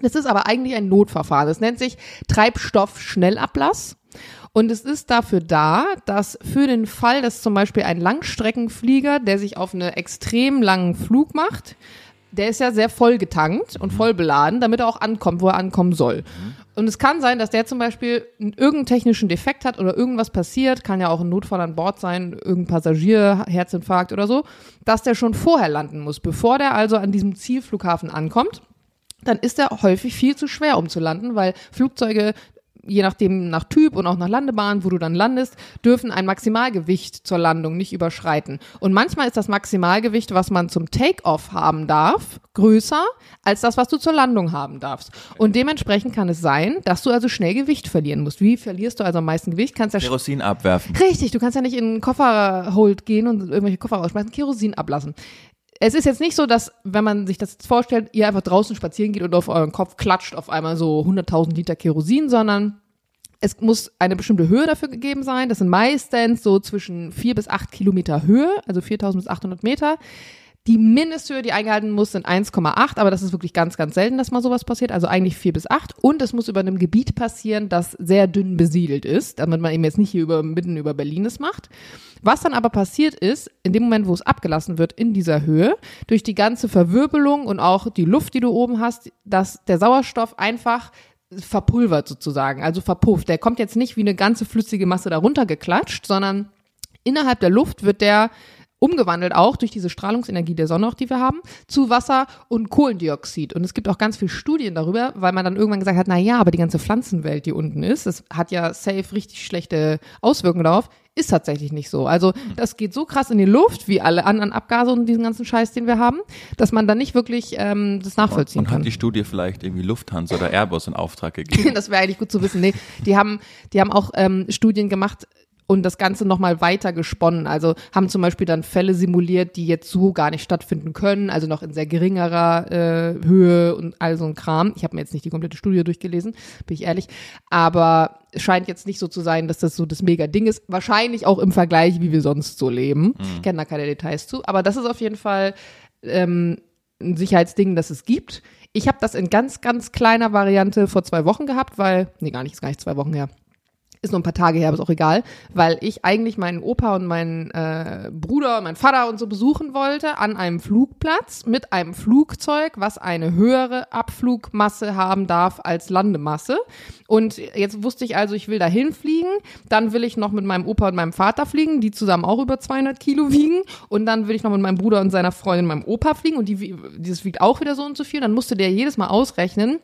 Das ist aber eigentlich ein Notverfahren. Das nennt sich Treibstoffschnellablass. Und es ist dafür da, dass für den Fall, dass zum Beispiel ein Langstreckenflieger, der sich auf einen extrem langen Flug macht, der ist ja sehr voll getankt und voll beladen, damit er auch ankommt, wo er ankommen soll. Und es kann sein, dass der zum Beispiel einen- irgendeinen technischen Defekt hat oder irgendwas passiert, kann ja auch ein Notfall an Bord sein, irgendein Passagier, Herzinfarkt oder so, dass der schon vorher landen muss, bevor der also an diesem Zielflughafen ankommt dann ist er häufig viel zu schwer, um zu landen, weil Flugzeuge, je nachdem nach Typ und auch nach Landebahn, wo du dann landest, dürfen ein Maximalgewicht zur Landung nicht überschreiten. Und manchmal ist das Maximalgewicht, was man zum Take-off haben darf, größer als das, was du zur Landung haben darfst. Und dementsprechend kann es sein, dass du also schnell Gewicht verlieren musst. Wie verlierst du also am meisten Gewicht? Kannst ja Kerosin abwerfen. Richtig, du kannst ja nicht in einen Kofferhold gehen und irgendwelche Koffer rausschmeißen, Kerosin ablassen. Es ist jetzt nicht so, dass, wenn man sich das jetzt vorstellt, ihr einfach draußen spazieren geht und auf euren Kopf klatscht auf einmal so 100.000 Liter Kerosin, sondern es muss eine bestimmte Höhe dafür gegeben sein. Das sind meistens so zwischen vier bis acht Kilometer Höhe, also 4.000 bis 800 Meter. Die Mindesthöhe, die eingehalten muss, sind 1,8, aber das ist wirklich ganz, ganz selten, dass mal sowas passiert. Also eigentlich 4 bis 8. Und es muss über einem Gebiet passieren, das sehr dünn besiedelt ist, damit man eben jetzt nicht hier über, mitten über Berlin es macht. Was dann aber passiert ist, in dem Moment, wo es abgelassen wird in dieser Höhe, durch die ganze Verwirbelung und auch die Luft, die du oben hast, dass der Sauerstoff einfach verpulvert sozusagen, also verpufft. Der kommt jetzt nicht wie eine ganze flüssige Masse darunter geklatscht, sondern innerhalb der Luft wird der umgewandelt auch durch diese Strahlungsenergie der Sonne, auch die wir haben, zu Wasser und Kohlendioxid. Und es gibt auch ganz viele Studien darüber, weil man dann irgendwann gesagt hat, na ja, aber die ganze Pflanzenwelt, die unten ist, das hat ja safe richtig schlechte Auswirkungen darauf, ist tatsächlich nicht so. Also das geht so krass in die Luft, wie alle anderen Abgase und diesen ganzen Scheiß, den wir haben, dass man da nicht wirklich ähm, das nachvollziehen Und kann. hat die Studie vielleicht irgendwie Lufthansa oder Airbus in Auftrag gegeben? *laughs* Das wäre eigentlich gut zu wissen. Nee, die haben, die haben auch ähm, Studien gemacht und das Ganze nochmal weiter gesponnen. Also haben zum Beispiel dann Fälle simuliert, die jetzt so gar nicht stattfinden können, also noch in sehr geringerer äh, Höhe und all so ein Kram. Ich habe mir jetzt nicht die komplette Studie durchgelesen, bin ich ehrlich. Aber es scheint jetzt nicht so zu sein, dass das so das mega Ding ist. Wahrscheinlich auch im Vergleich, wie wir sonst so leben. Ich kenne da keine Details zu. Aber das ist auf jeden Fall ähm, ein Sicherheitsding, das es gibt. Ich habe das in ganz, ganz kleiner Variante vor zwei Wochen gehabt, weil, nee, gar nicht, ist gar nicht zwei Wochen her. Ist nur ein paar Tage her, aber ist auch egal, weil ich eigentlich meinen Opa und meinen äh, Bruder und meinen Vater und so besuchen wollte an einem Flugplatz mit einem Flugzeug, was eine höhere Abflugmasse haben darf als Landemasse. Und jetzt wusste ich also, ich will dahin fliegen, dann will ich noch mit meinem Opa und meinem Vater fliegen, die zusammen auch über 200 Kilo wiegen. Und dann will ich noch mit meinem Bruder und seiner Freundin, meinem Opa fliegen und die, dieses wiegt auch wieder so und so viel. Dann musste der jedes Mal ausrechnen,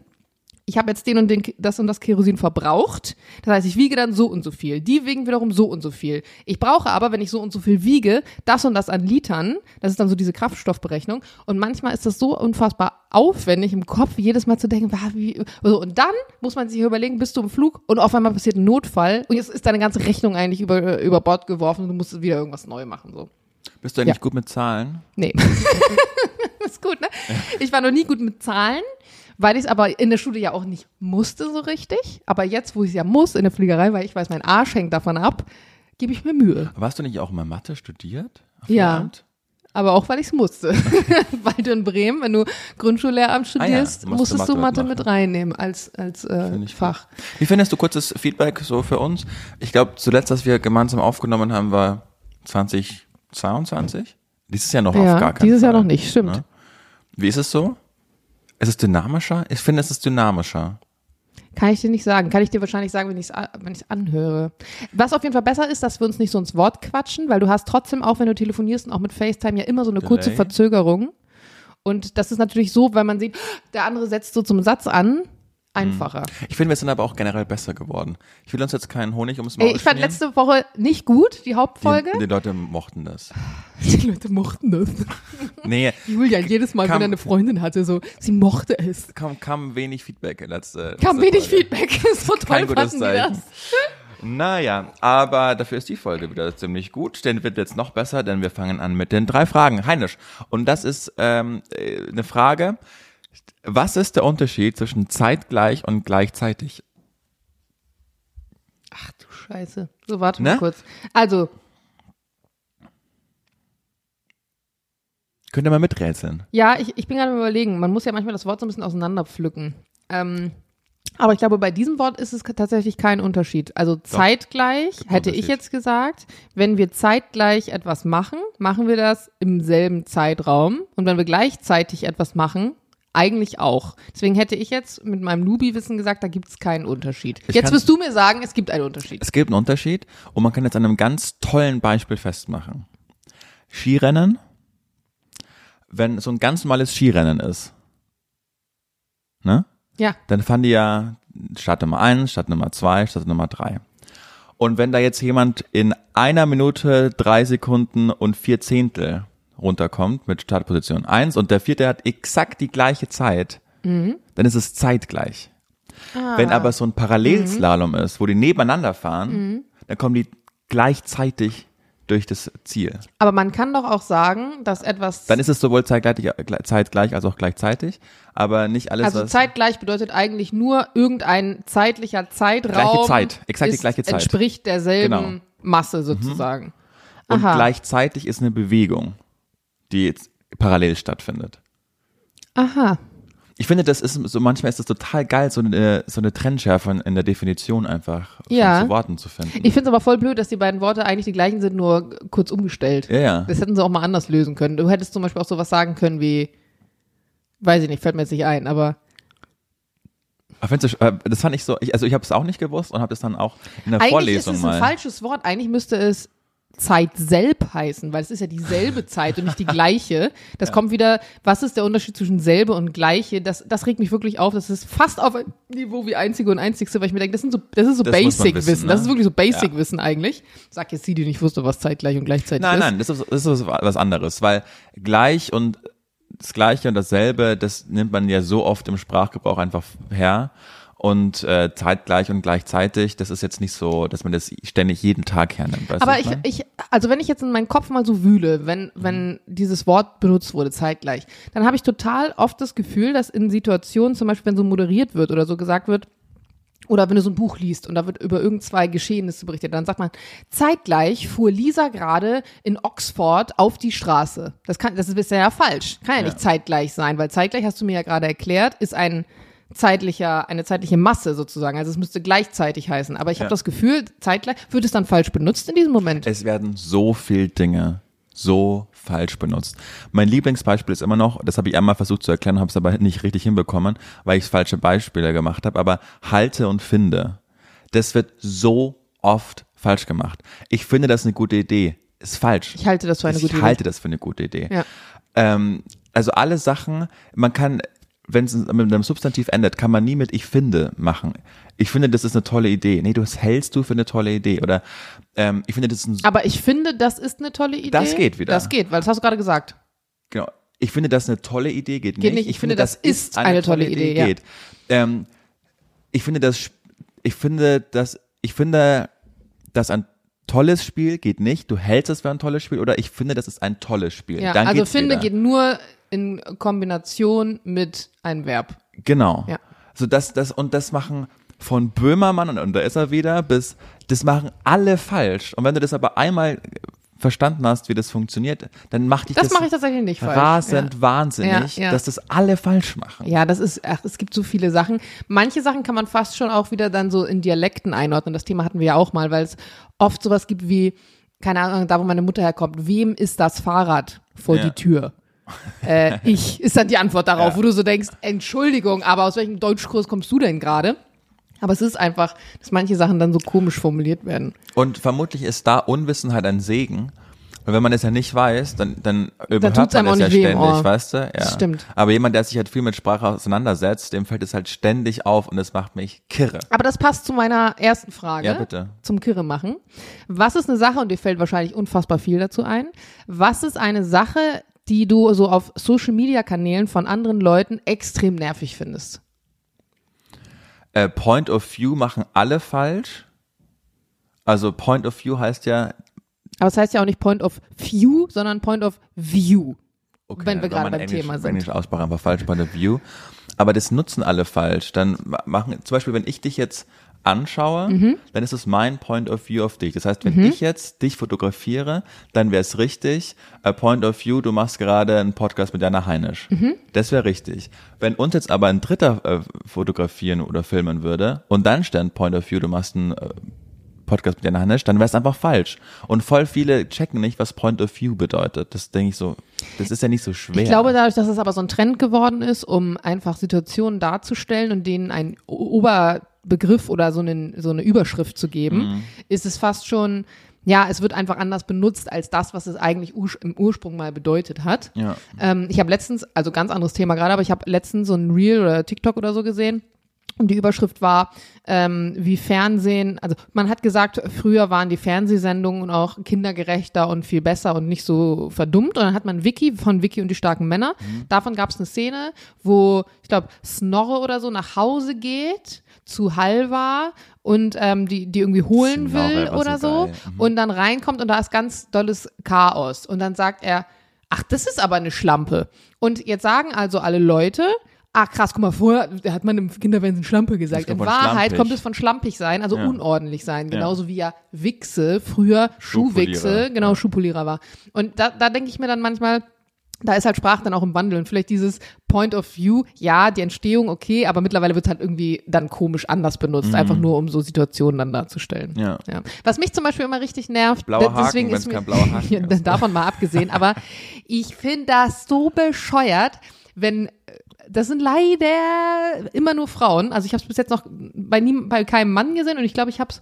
ich habe jetzt den und den, das und das Kerosin verbraucht. Das heißt, ich wiege dann so und so viel. Die wiegen wiederum so und so viel. Ich brauche aber, wenn ich so und so viel wiege, das und das an Litern. Das ist dann so diese Kraftstoffberechnung. Und manchmal ist das so unfassbar aufwendig im Kopf, jedes Mal zu denken, wie, so. und dann muss man sich überlegen, bist du im Flug und auf einmal passiert ein Notfall und jetzt ist deine ganze Rechnung eigentlich über, über Bord geworfen und du musst wieder irgendwas neu machen, so. Bist du eigentlich Ja. gut mit Zahlen? Nee. *laughs* ist gut, ne? Ich war noch nie gut mit Zahlen, weil ich es aber in der Schule ja auch nicht musste so richtig. Aber jetzt, wo ich es ja muss in der Fliegerei, weil ich weiß, mein Arsch hängt davon ab, gebe ich mir Mühe. Aber hast du nicht auch mal Mathe studiert? Ja. Lehramt? Aber auch, weil ich es musste. *laughs* weil du in Bremen, wenn du Grundschullehramt studierst, Ah musst musstest du Mathe Mathe mit reinnehmen als, als äh, Fach. Wie findest du kurzes Feedback so für uns? Ich glaube, zuletzt, was wir gemeinsam aufgenommen haben, war 2022. Dieses Jahr noch Ja, auf gar keinen dieses Jahr Fall, noch nicht, stimmt. ne? Wie ist es so? Ist es dynamischer? Ich finde, es ist dynamischer. Kann ich dir nicht sagen. Kann ich dir wahrscheinlich sagen, wenn ich es wenn ich's anhöre. Was auf jeden Fall besser ist, dass wir uns nicht so ins Wort quatschen, weil du hast trotzdem auch, wenn du telefonierst und auch mit FaceTime ja immer so eine kurze Delay. Verzögerung. Und das ist natürlich so, weil man sieht, der andere setzt so zum Satz an, einfacher. Ich finde, wir sind aber auch generell besser geworden. Ich will uns jetzt keinen Honig ums Maul Ey, ich fand schmieren. letzte Woche nicht gut, die Hauptfolge. Die, die Leute mochten das. *laughs* Die Leute mochten das. Nee, *laughs* Julian, jedes Mal, Kam- wenn er eine Freundin hatte, so, sie mochte es. kam, kam wenig Feedback letzte Kam letzte wenig Folge. Feedback. *laughs* So toll Kein gutes Zeichen. Naja, aber dafür ist die Folge wieder ziemlich gut, denn wird jetzt noch besser, denn wir fangen an mit den drei Fragen. Heinisch. Und das ist ähm, äh, eine Frage. Was ist der Unterschied zwischen zeitgleich und gleichzeitig? Ach du Scheiße. So, warte Ne? mal kurz. Also, Könnt ihr mal miträtseln? Ja, ich, ich bin gerade am überlegen. Man muss ja manchmal das Wort so ein bisschen auseinanderpflücken. Ähm, aber ich glaube, bei diesem Wort ist es tatsächlich kein Unterschied. Also zeitgleich, Gibt hätte ich jetzt gesagt, wenn wir zeitgleich etwas machen, machen wir das im selben Zeitraum. Und wenn wir gleichzeitig etwas machen, eigentlich auch. Deswegen hätte ich jetzt mit meinem Nubi-Wissen gesagt, da gibt es keinen Unterschied. Ich jetzt wirst du mir sagen, es gibt einen Unterschied. Es gibt einen Unterschied und man kann jetzt an einem ganz tollen Beispiel festmachen. Skirennen, wenn so ein ganz normales Skirennen ist, ne? Ja, dann fahren die ja Stadt Nummer eins, Stadt Nummer zwei, Stadt Nummer drei. Und wenn da jetzt jemand in einer Minute, drei Sekunden und vier Zehntel runterkommt mit Startposition eins und der vierte hat exakt die gleiche Zeit, dann ist es zeitgleich. Wenn aber so ein Parallelslalom ist, wo die nebeneinander fahren, dann kommen die gleichzeitig durch das Ziel. aber man kann doch auch sagen, dass etwas Dann ist es sowohl zeitgleich, zeitgleich als auch gleichzeitig, aber nicht alles, Also zeitgleich bedeutet eigentlich nur irgendein zeitlicher Zeitraum. Gleiche Zeit, exakt die ist, gleiche Zeit. Entspricht derselben Genau. Masse sozusagen. Und Aha. gleichzeitig ist eine Bewegung, die jetzt parallel stattfindet. Aha. Ich finde, das ist so manchmal ist das total geil, so eine, so eine Trennschärfe in- der Definition einfach Ja. so Worten zu finden. Ich finde es aber voll blöd, dass die beiden Worte eigentlich die gleichen sind, nur kurz umgestellt. ja, ja. Das hätten sie auch mal anders lösen können. Du hättest zum Beispiel auch sowas sagen können wie, weiß ich nicht, fällt mir jetzt nicht ein, aber äh, das fand ich so, also ich habe es auch nicht gewusst und habe das dann auch in der eigentlich Vorlesung ist es ein mal. falsches Wort. Eigentlich müsste es Zeit selb heißen, weil es ist ja dieselbe *laughs* Zeit und nicht die gleiche. Das kommt wieder, was ist der Unterschied zwischen selbe und gleiche? Das, das regt mich wirklich auf. Das ist fast auf ein Niveau wie einzige und einzigste, weil ich mir denke, das, sind so, das ist so Basic-Wissen. wissen, Das ne? ist wirklich so Basic-Wissen eigentlich. Sag jetzt die, die nicht wusste, was zeitgleich und gleichzeitig Nein, ist. nein, das ist, das ist was anderes, weil gleich und das Gleiche und dasselbe, das nimmt man ja so oft im Sprachgebrauch einfach her. Und äh, zeitgleich und gleichzeitig, das ist jetzt nicht so, dass man das ständig jeden Tag hernimmt. Aber ich, ich, also wenn ich jetzt in meinen Kopf mal so wühle, wenn, wenn dieses Wort benutzt wurde, zeitgleich, dann habe ich total oft das Gefühl, dass in Situationen, zum Beispiel wenn so moderiert wird oder so gesagt wird, oder wenn du so ein Buch liest und da wird über irgend zwei Geschehnisse berichtet, dann sagt man, zeitgleich fuhr Lisa gerade in Oxford auf die Straße. Das kann, das ist bisher ja falsch. Kann ja, Ja. nicht zeitgleich sein, weil zeitgleich, hast du mir ja gerade erklärt, ist ein zeitlicher, eine zeitliche Masse sozusagen. Also es müsste gleichzeitig heißen. Aber ich habe Ja. das Gefühl, zeitgleich, wird es dann falsch benutzt in diesem Moment? Es werden so viel Dinge so falsch benutzt. Mein Lieblingsbeispiel ist immer noch, das habe ich einmal versucht zu erklären, habe es aber nicht richtig hinbekommen, weil ich falsche Beispiele gemacht habe, aber halte und finde. Das wird so oft falsch gemacht. Ich finde das eine gute Idee. Ist falsch. Ich halte das für eine ich gute halte das für eine gute Idee. Ja. Ähm, also alle Sachen, man kann, wenn es mit einem Substantiv endet, kann man nie mit ich finde machen. Ich finde, das ist eine tolle Idee. Nee, das hältst du für eine tolle Idee. Oder ähm, ich finde, das ist ein Aber ich finde, das ist eine tolle Idee. Das geht wieder. Das geht, weil das hast du gerade gesagt. Genau. Ich finde, das ist eine tolle Idee, geht, Geht nicht. Ich finde, das ist eine tolle Idee, ja. geht. Ähm, ich finde, das, ich finde, dass, ich finde, dass ein tolles Spiel geht nicht. Du hältst es für ein tolles Spiel oder ich finde, das ist ein tolles Spiel. Ja, Dann also finde wieder. geht nur in Kombination mit einem Verb. Genau. Ja. So das, das und das machen von Böhmermann und, und da ist er wieder bis, das machen alle falsch. Und wenn du das aber einmal verstanden hast, wie das funktioniert, dann macht dich Das das, mache ich tatsächlich nicht falsch. rasend wahnsinnig, Ja, ja. dass das alle falsch machen. Ja, das ist, ach, es gibt so viele Sachen. Manche Sachen kann man fast schon auch wieder dann so in Dialekten einordnen. Das Thema hatten wir ja auch mal, weil es oft sowas gibt wie, keine Ahnung, da wo meine Mutter herkommt, wem ist das Fahrrad vor Ja. die Tür? Äh, ich, ist dann die Antwort darauf, Ja. wo du so denkst, Entschuldigung, aber aus welchem Deutschkurs kommst du denn gerade? Aber es ist einfach, dass manche Sachen dann so komisch formuliert werden. Und vermutlich ist da Unwissenheit ein Segen. Und wenn man es ja nicht weiß, dann, dann überhört tut's man es auch ja ständig, weißt du? Ja. Das stimmt. Aber jemand, der sich halt viel mit Sprache auseinandersetzt, dem fällt es halt ständig auf und das macht mich kirre. Aber das passt zu meiner ersten Frage. Ja, bitte. Zum Kirre machen. Was ist eine Sache, und dir fällt wahrscheinlich unfassbar viel dazu ein, was ist eine Sache, die du so auf Social Media Kanälen von anderen Leuten extrem nervig findest? Äh, Point of View machen alle falsch. Also Point of View heißt ja, Aber es heißt ja auch nicht Point of View, sondern Point of View. okay, Wenn wir gerade beim Englisch, Thema sind. Englisch Aussprache einfach falsch, Point of View. Aber das nutzen alle falsch. Dann ma- machen, zum Beispiel, wenn ich dich jetzt anschaue, Mhm. dann ist es mein Point of View auf dich. Das heißt, wenn ich jetzt dich fotografiere, dann wäre es richtig, a Point of View, du machst gerade einen Podcast mit Jana Heinisch. Mhm. Das wäre richtig. Wenn uns jetzt aber ein Dritter äh, fotografieren oder filmen würde und dann stand Point of View, du machst einen äh, Podcast mit Jana Heinisch, dann wäre es einfach falsch. Und voll viele checken nicht, was Point of View bedeutet. Das denke ich so, das ist ja nicht so schwer. Ich glaube, dadurch, dass es aber so ein Trend geworden ist, um einfach Situationen darzustellen und denen einen O- Oberbegriff oder so, einen, so eine Überschrift zu geben, Mhm. ist es fast schon, ja, es wird einfach anders benutzt als das, was es eigentlich ur im Ursprung mal bedeutet hat. Ja. Ähm, ich habe letztens, also ganz anderes Thema gerade, aber ich habe letztens so ein Reel oder TikTok oder so gesehen. Und die Überschrift war, ähm, wie Fernsehen, also man hat gesagt, früher waren die Fernsehsendungen auch kindergerechter und viel besser und nicht so verdummt. Und dann hat man Vicky von Vicky und die starken Männer. Davon gab es eine Szene, wo, ich glaube, Snorre oder so nach Hause geht zu Halva und ähm, die, die irgendwie holen will war oder so so. Mhm. Und dann reinkommt und da ist ganz dolles Chaos. Und dann sagt er, ach, das ist aber eine Schlampe. Und jetzt sagen also alle Leute, ach krass, guck mal, vorher hat man im Kinderfernsehen Schlampe gesagt. In Wahrheit schlampig. kommt es von schlampig sein, also Ja. unordentlich sein. Genauso wie ja Wichse früher Schuhwichse, genau, ja. Schuhpolierer war. Und da, da denke ich mir dann manchmal, da ist halt Sprache dann auch im Wandel und vielleicht dieses Point of View, ja, die Entstehung okay, aber mittlerweile wird halt irgendwie dann komisch anders benutzt, einfach nur um so Situationen dann darzustellen. Mhm. Ja. Ja. Was mich zum Beispiel immer richtig nervt, Blauer de- deswegen Haken, ist mir, kein blauer *laughs* Haken ja, davon mal abgesehen, aber *laughs* ich finde das so bescheuert, wenn das sind leider immer nur Frauen. Also ich habe es bis jetzt noch bei, nie, bei keinem Mann gesehen und ich glaube, ich habe es,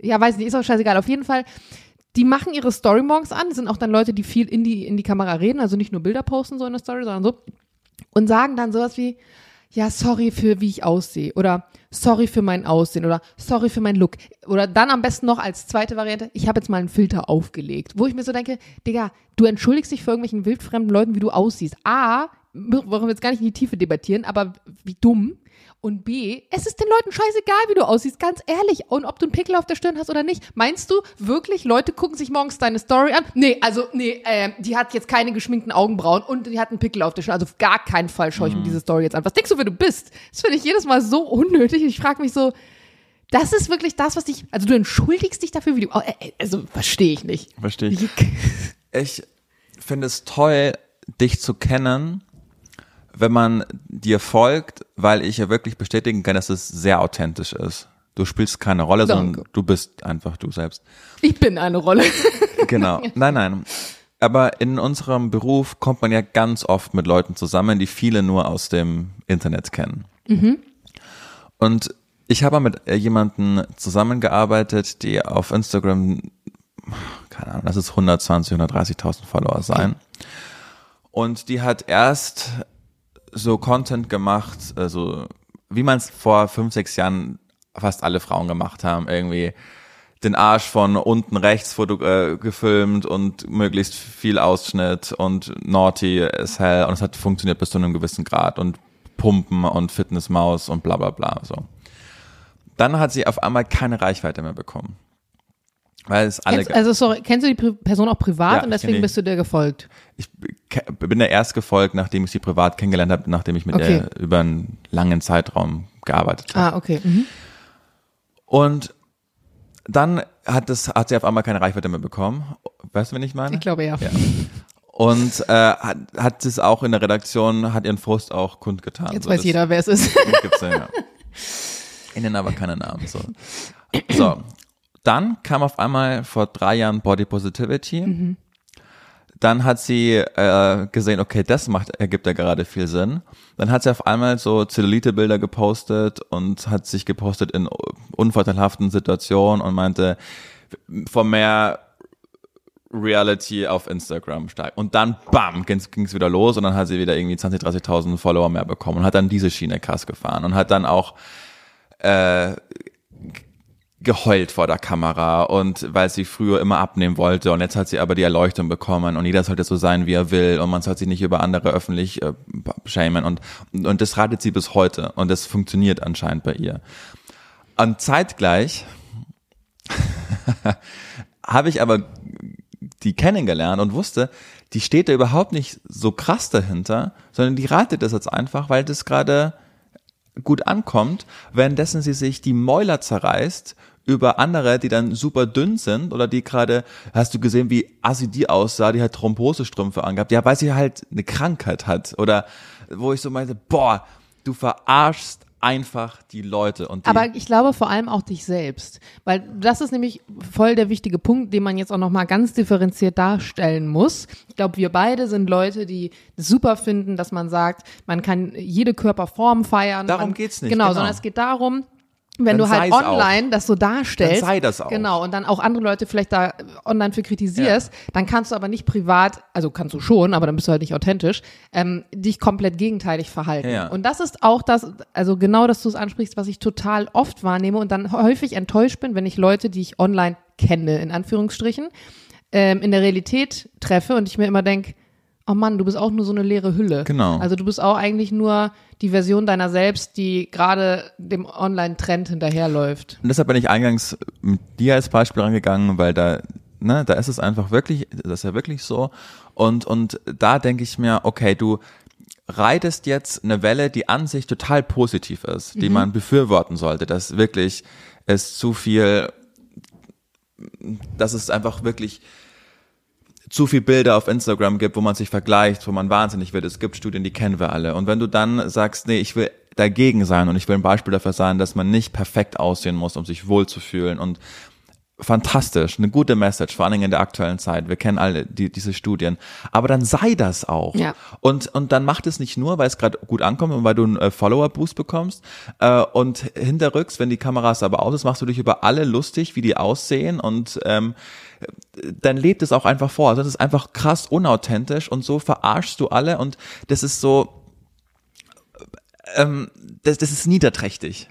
ja, weiß nicht, ist auch scheißegal. Auf jeden Fall, die machen ihre Story morgens an. Sind auch dann Leute, die viel in die, in die Kamera reden, also nicht nur Bilder posten so in der Story, sondern so. Und sagen dann sowas wie, ja, sorry für wie ich aussehe oder sorry für mein Aussehen oder sorry für meinen Look oder dann am besten noch als zweite Variante, ich habe jetzt mal einen Filter aufgelegt, wo ich mir so denke, Digga, du entschuldigst dich für irgendwelchen wildfremden Leuten, wie du aussiehst. A, wollen wir jetzt gar nicht in die Tiefe debattieren, aber wie dumm. Und B, es ist den Leuten scheißegal, wie du aussiehst, ganz ehrlich. Und ob du einen Pickel auf der Stirn hast oder nicht. Meinst du wirklich, Leute gucken sich morgens deine Story an? Nee, also, nee, äh, die hat jetzt keine geschminkten Augenbrauen und die hat einen Pickel auf der Stirn. Also auf gar keinen Fall schaue ich mir diese Story jetzt an. Was denkst du, wer du bist? Das finde ich jedes Mal so unnötig. Ich frage mich so, das ist wirklich das, was dich, also du entschuldigst dich dafür, wie du, äh, äh, also verstehe ich nicht. Verstehe ich. *laughs* Ich finde es toll, dich zu kennen, wenn man dir folgt, weil ich ja wirklich bestätigen kann, dass es sehr authentisch ist. Du spielst keine Rolle, sondern Danke. du bist einfach du selbst. Ich bin eine Rolle. *laughs* Genau. Nein, nein. Aber in unserem Beruf kommt man ja ganz oft mit Leuten zusammen, die viele nur aus dem Internet kennen. Und ich habe mit äh, jemanden zusammengearbeitet, die auf Instagram, keine Ahnung, das ist 120, 130.000 Follower sein. Und die hat erst so Content gemacht, also wie man es vor fünf, sechs Jahren fast alle Frauen gemacht haben, irgendwie den Arsch von unten rechts foto äh, gefilmt und möglichst viel Ausschnitt und naughty as hell und es hat funktioniert bis zu einem gewissen Grad und Pumpen und Fitnessmaus und bla bla bla so. Dann hat sie auf einmal keine Reichweite mehr bekommen. Weil es alle Kennst, also sorry, kennst du die Person auch privat Ja, und deswegen bist du dir gefolgt? ich bin der erst gefolgt, nachdem ich sie privat kennengelernt habe, nachdem ich mit Okay. ihr über einen langen Zeitraum gearbeitet habe. Ah, okay. Mhm. Und dann hat das, hat sie auf einmal keine Reichweite mehr bekommen. Weißt du, wen ich meine? Ich glaube ja. Ja. Und äh, hat, hat es auch in der Redaktion, hat ihren Frust auch kundgetan. Jetzt So, weiß jeder, wer es ist. *laughs* Gibt's ja, ja. Ich nenne aber keine Namen. So. so, dann kam auf einmal vor drei Jahren Body Positivity. Dann hat sie äh, gesehen, okay, das macht, ergibt ja gerade viel Sinn. Dann hat sie auf einmal so Zellulite-Bilder gepostet und hat sich gepostet in unvorteilhaften Situationen und meinte, vor mehr Reality auf Instagram steigt. Und dann, bam, ging es wieder los und dann hat sie wieder irgendwie 20, 30.000 Follower mehr bekommen und hat dann diese Schiene krass gefahren und hat dann auch äh, geheult vor der Kamera und weil sie früher immer abnehmen wollte und jetzt hat sie aber die Erleuchtung bekommen und jeder sollte so sein, wie er will und man soll sich nicht über andere öffentlich äh, schämen und, und das ratet sie bis heute und das funktioniert anscheinend bei ihr. Und zeitgleich *laughs* habe ich aber die kennengelernt und wusste, die steht da überhaupt nicht so krass dahinter, sondern die ratet das jetzt einfach, weil das gerade gut ankommt, währenddessen sie sich die Mäuler zerreißt über andere, die dann super dünn sind oder die gerade, hast du gesehen, wie assi die aussah, die hat Thrombosestrümpfe angehabt, ja, weil sie halt eine Krankheit hat oder wo ich so meinte, boah, du verarschst einfach die Leute und die, Aber ich glaube vor allem auch dich selbst, weil das ist nämlich voll der wichtige Punkt, den man jetzt auch noch mal ganz differenziert darstellen muss. Ich glaube, wir beide sind Leute, die super finden, dass man sagt, man kann jede Körperform feiern. Darum man, geht's nicht, Genau, genau. sondern es geht darum, wenn Dann du halt sei's auch. online das so darstellst, Dann sei das auch. genau, und dann auch andere Leute vielleicht da online für kritisierst, dann kannst du aber nicht privat, also kannst du schon, aber dann bist du halt nicht authentisch, ähm, dich komplett gegenteilig verhalten. Ja. Und das ist auch das, also genau, dass du es ansprichst, was ich total oft wahrnehme und dann häufig enttäuscht bin, wenn ich Leute, die ich online kenne, in Anführungsstrichen, ähm, in der Realität treffe und ich mir immer denk, oh Mann, du bist auch nur so eine leere Hülle. Genau. Also du bist auch eigentlich nur die Version deiner selbst, die gerade dem Online-Trend hinterherläuft. Und deshalb bin ich eingangs mit dir als Beispiel rangegangen, weil da, ne, da ist es einfach wirklich, das ist ja wirklich so. Und, und da denke ich mir, okay, du reitest jetzt eine Welle, die an sich total positiv ist, die man befürworten sollte, dass wirklich es zu viel, dass es einfach wirklich zu viel Bilder auf Instagram gibt, wo man sich vergleicht, wo man wahnsinnig wird. Es gibt Studien, die kennen wir alle. Und wenn du dann sagst, nee, ich will dagegen sein und ich will ein Beispiel dafür sein, dass man nicht perfekt aussehen muss, um sich wohlzufühlen und fantastisch, eine gute Message, vor allen Dingen in der aktuellen Zeit. Wir kennen alle die, diese Studien. Aber dann sei das auch. Ja. Und, und dann macht es nicht nur, weil es gerade gut ankommt und weil du einen äh, Follower-Boost bekommst. Äh, und hinterrücks, wenn die Kameras aber aus ist, machst du dich über alle lustig, wie die aussehen. Und ähm, dann lebt es auch einfach vor. Also das ist einfach krass unauthentisch und so verarschst du alle und das ist so, ähm, das, das ist niederträchtig.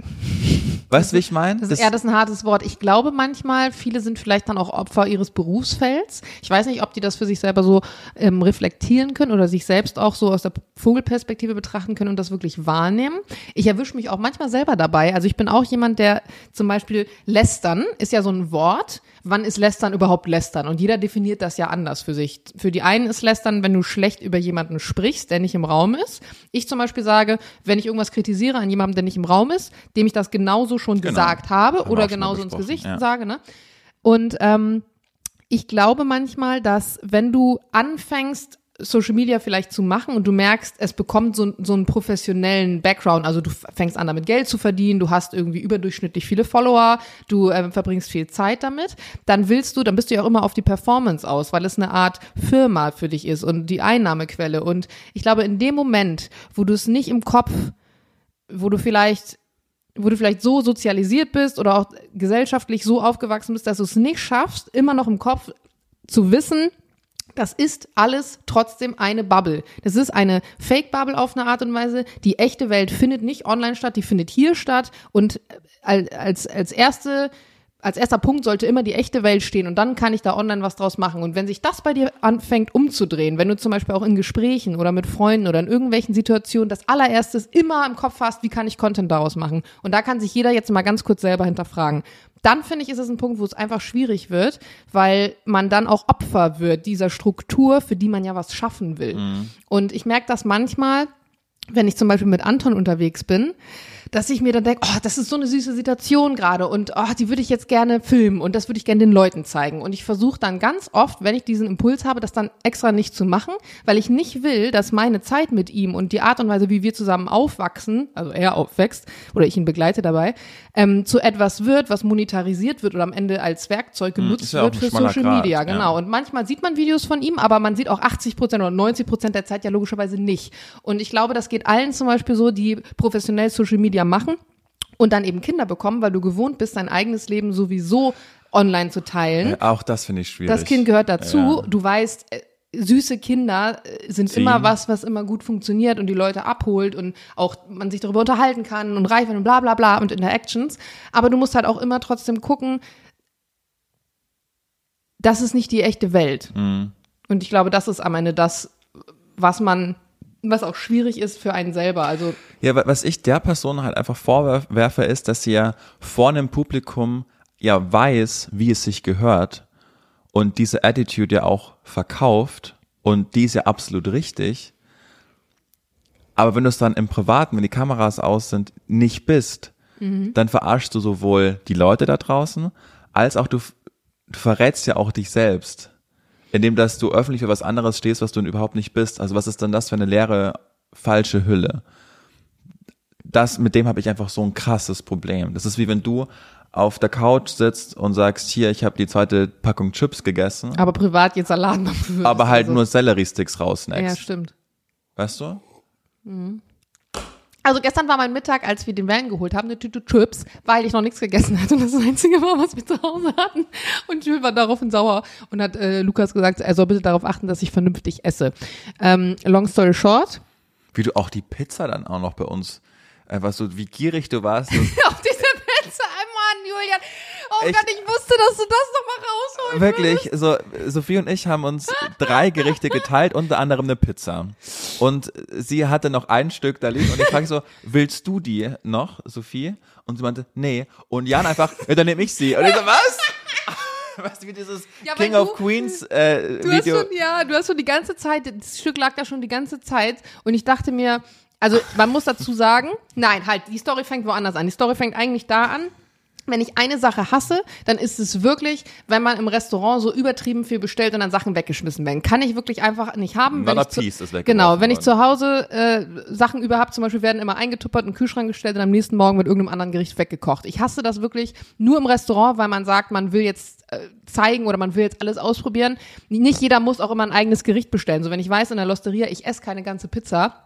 Weißt du, wie ich meine? Das ist, ja, das ist ein hartes Wort. Ich glaube manchmal, viele sind vielleicht dann auch Opfer ihres Berufsfelds. Ich weiß nicht, ob die das für sich selber so ähm, reflektieren können oder sich selbst auch so aus der Vogelperspektive betrachten können und das wirklich wahrnehmen. Ich erwische mich auch manchmal selber dabei. Also ich bin auch jemand, der zum Beispiel lästern ist ja so ein Wort. Wann ist lästern überhaupt lästern? Und jeder definiert das ja anders für sich. Für die einen ist lästern, wenn du schlecht über jemanden sprichst, der nicht im Raum ist. Ich zum Beispiel sage, wenn ich irgendwas kritisiere an jemandem, der nicht im Raum ist, dem ich das genauso schon Genau. gesagt habe Haben oder genauso ins Gesicht ja. sage, ne? Und ähm, ich glaube manchmal, dass wenn du anfängst, Social Media vielleicht zu machen und du merkst, es bekommt so, so einen professionellen Background, also du fängst an damit Geld zu verdienen, du hast irgendwie überdurchschnittlich viele Follower, du ähm, verbringst viel Zeit damit, dann willst du, dann bist du ja auch immer auf die Performance aus, weil es eine Art Firma für dich ist und die Einnahmequelle. Und ich glaube in dem Moment, wo du es nicht im Kopf, wo du vielleicht wo du vielleicht so sozialisiert bist oder auch gesellschaftlich so aufgewachsen bist, dass du es nicht schaffst, immer noch im Kopf zu wissen, das ist alles trotzdem eine Bubble. Das ist eine Fake-Bubble auf eine Art und Weise. Die echte Welt findet nicht online statt, die findet hier statt. Und als, als erste als erster Punkt sollte immer die echte Welt stehen und dann kann ich da online was draus machen. Und wenn sich das bei dir anfängt umzudrehen, wenn du zum Beispiel auch in Gesprächen oder mit Freunden oder in irgendwelchen Situationen das allererstes immer im Kopf hast, wie kann ich Content daraus machen? Und da kann sich jeder jetzt mal ganz kurz selber hinterfragen. Dann finde ich, ist es ein Punkt, wo es einfach schwierig wird, weil man dann auch Opfer wird dieser Struktur, für die man ja was schaffen will. Mhm. Und ich merke das manchmal, wenn ich zum Beispiel mit Anton unterwegs bin, dass ich mir dann denke, oh, das ist so eine süße Situation gerade und oh, die würde ich jetzt gerne filmen und das würde ich gerne den Leuten zeigen. Und ich versuche dann ganz oft, wenn ich diesen Impuls habe, das dann extra nicht zu machen, weil ich nicht will, dass meine Zeit mit ihm und die Art und Weise, wie wir zusammen aufwachsen, also er aufwächst oder ich ihn begleite dabei, ähm, zu etwas wird, was monetarisiert wird oder am Ende als Werkzeug hm, genutzt ja wird für Social Grad, Media. Genau. Ja. Und manchmal sieht man Videos von ihm, aber man sieht auch 80 Prozent oder 90 Prozent der Zeit ja logischerweise nicht. Und ich glaube, das geht allen zum Beispiel so, die professionell Social Media machen und dann eben Kinder bekommen, weil du gewohnt bist, dein eigenes Leben sowieso online zu teilen. Ja, auch das finde ich schwierig. Das Kind gehört dazu. Ja. Du weißt, äh, süße Kinder äh, sind Ziehen. immer was, was immer gut funktioniert und die Leute abholt und auch man sich darüber unterhalten kann und reif und bla bla bla und Interactions. Aber du musst halt auch immer trotzdem gucken, das ist nicht die echte Welt. Mhm. Und ich glaube, das ist am Ende das, was man was auch schwierig ist für einen selber. Also ja, was ich der Person halt einfach vorwerfe, ist, dass sie ja vor einem Publikum ja weiß, wie es sich gehört und diese Attitude ja auch verkauft und die ist ja absolut richtig. Aber wenn du es dann im Privaten, wenn die Kameras aus sind, nicht bist, mhm. dann verarschst du sowohl die Leute da draußen, als auch du, du verrätst ja auch dich selbst, indem dass du öffentlich für was anderes stehst, was du überhaupt nicht bist. Also was ist dann das für eine leere, falsche Hülle? Das, mit dem habe ich einfach so ein krasses Problem. Das ist wie wenn du auf der Couch sitzt und sagst, hier, ich habe die zweite Packung Chips gegessen. Aber privat jetzt Salat Aber halt also. nur Sellerie-Sticks rausnext. Ja, stimmt. Weißt du? Mhm. Also gestern war mein Mittag, als wir den Van geholt haben, eine Tüte Chips, weil ich noch nichts gegessen hatte und das das Einzige war, was wir zu Hause hatten. Und Jules war daraufhin sauer und hat äh, Lukas gesagt, er soll bitte darauf achten, dass ich vernünftig esse. Ähm, long story short. Wie du auch die Pizza dann auch noch bei uns, äh, was so, wie gierig du warst. *laughs* Auf diese Pizza, Mann, Julian. Ich, Gott, ich wusste, dass du das nochmal rausholst. Wirklich, so, Sophie und ich haben uns drei Gerichte geteilt, unter anderem eine Pizza. Und sie hatte noch ein Stück da liegen und ich frage so, willst du die noch, Sophie? Und sie meinte, nee. Und Jan einfach, ja, dann nehme ich sie. Und ich so, was? *laughs* Weißt du, wie dieses ja, King du, of Queens äh, du Video. Hast schon, ja, du hast schon die ganze Zeit, das Stück lag da schon die ganze Zeit und ich dachte mir, also man muss dazu sagen, nein, halt, die Story fängt woanders an. Die Story fängt eigentlich da an, wenn ich eine Sache hasse, dann ist es wirklich, wenn man im Restaurant so übertrieben viel bestellt und dann Sachen weggeschmissen werden. Kann ich wirklich einfach nicht haben. Wenn ich zu, ist genau, wenn ich zu Hause äh, Sachen überhaupt, zum Beispiel werden immer eingetuppert, in den Kühlschrank gestellt und am nächsten Morgen mit irgendeinem anderen Gericht weggekocht. Ich hasse das wirklich nur im Restaurant, weil man sagt, man will jetzt äh, zeigen oder man will jetzt alles ausprobieren. Nicht jeder muss auch immer ein eigenes Gericht bestellen. So wenn ich weiß in der Losteria, ich esse keine ganze Pizza,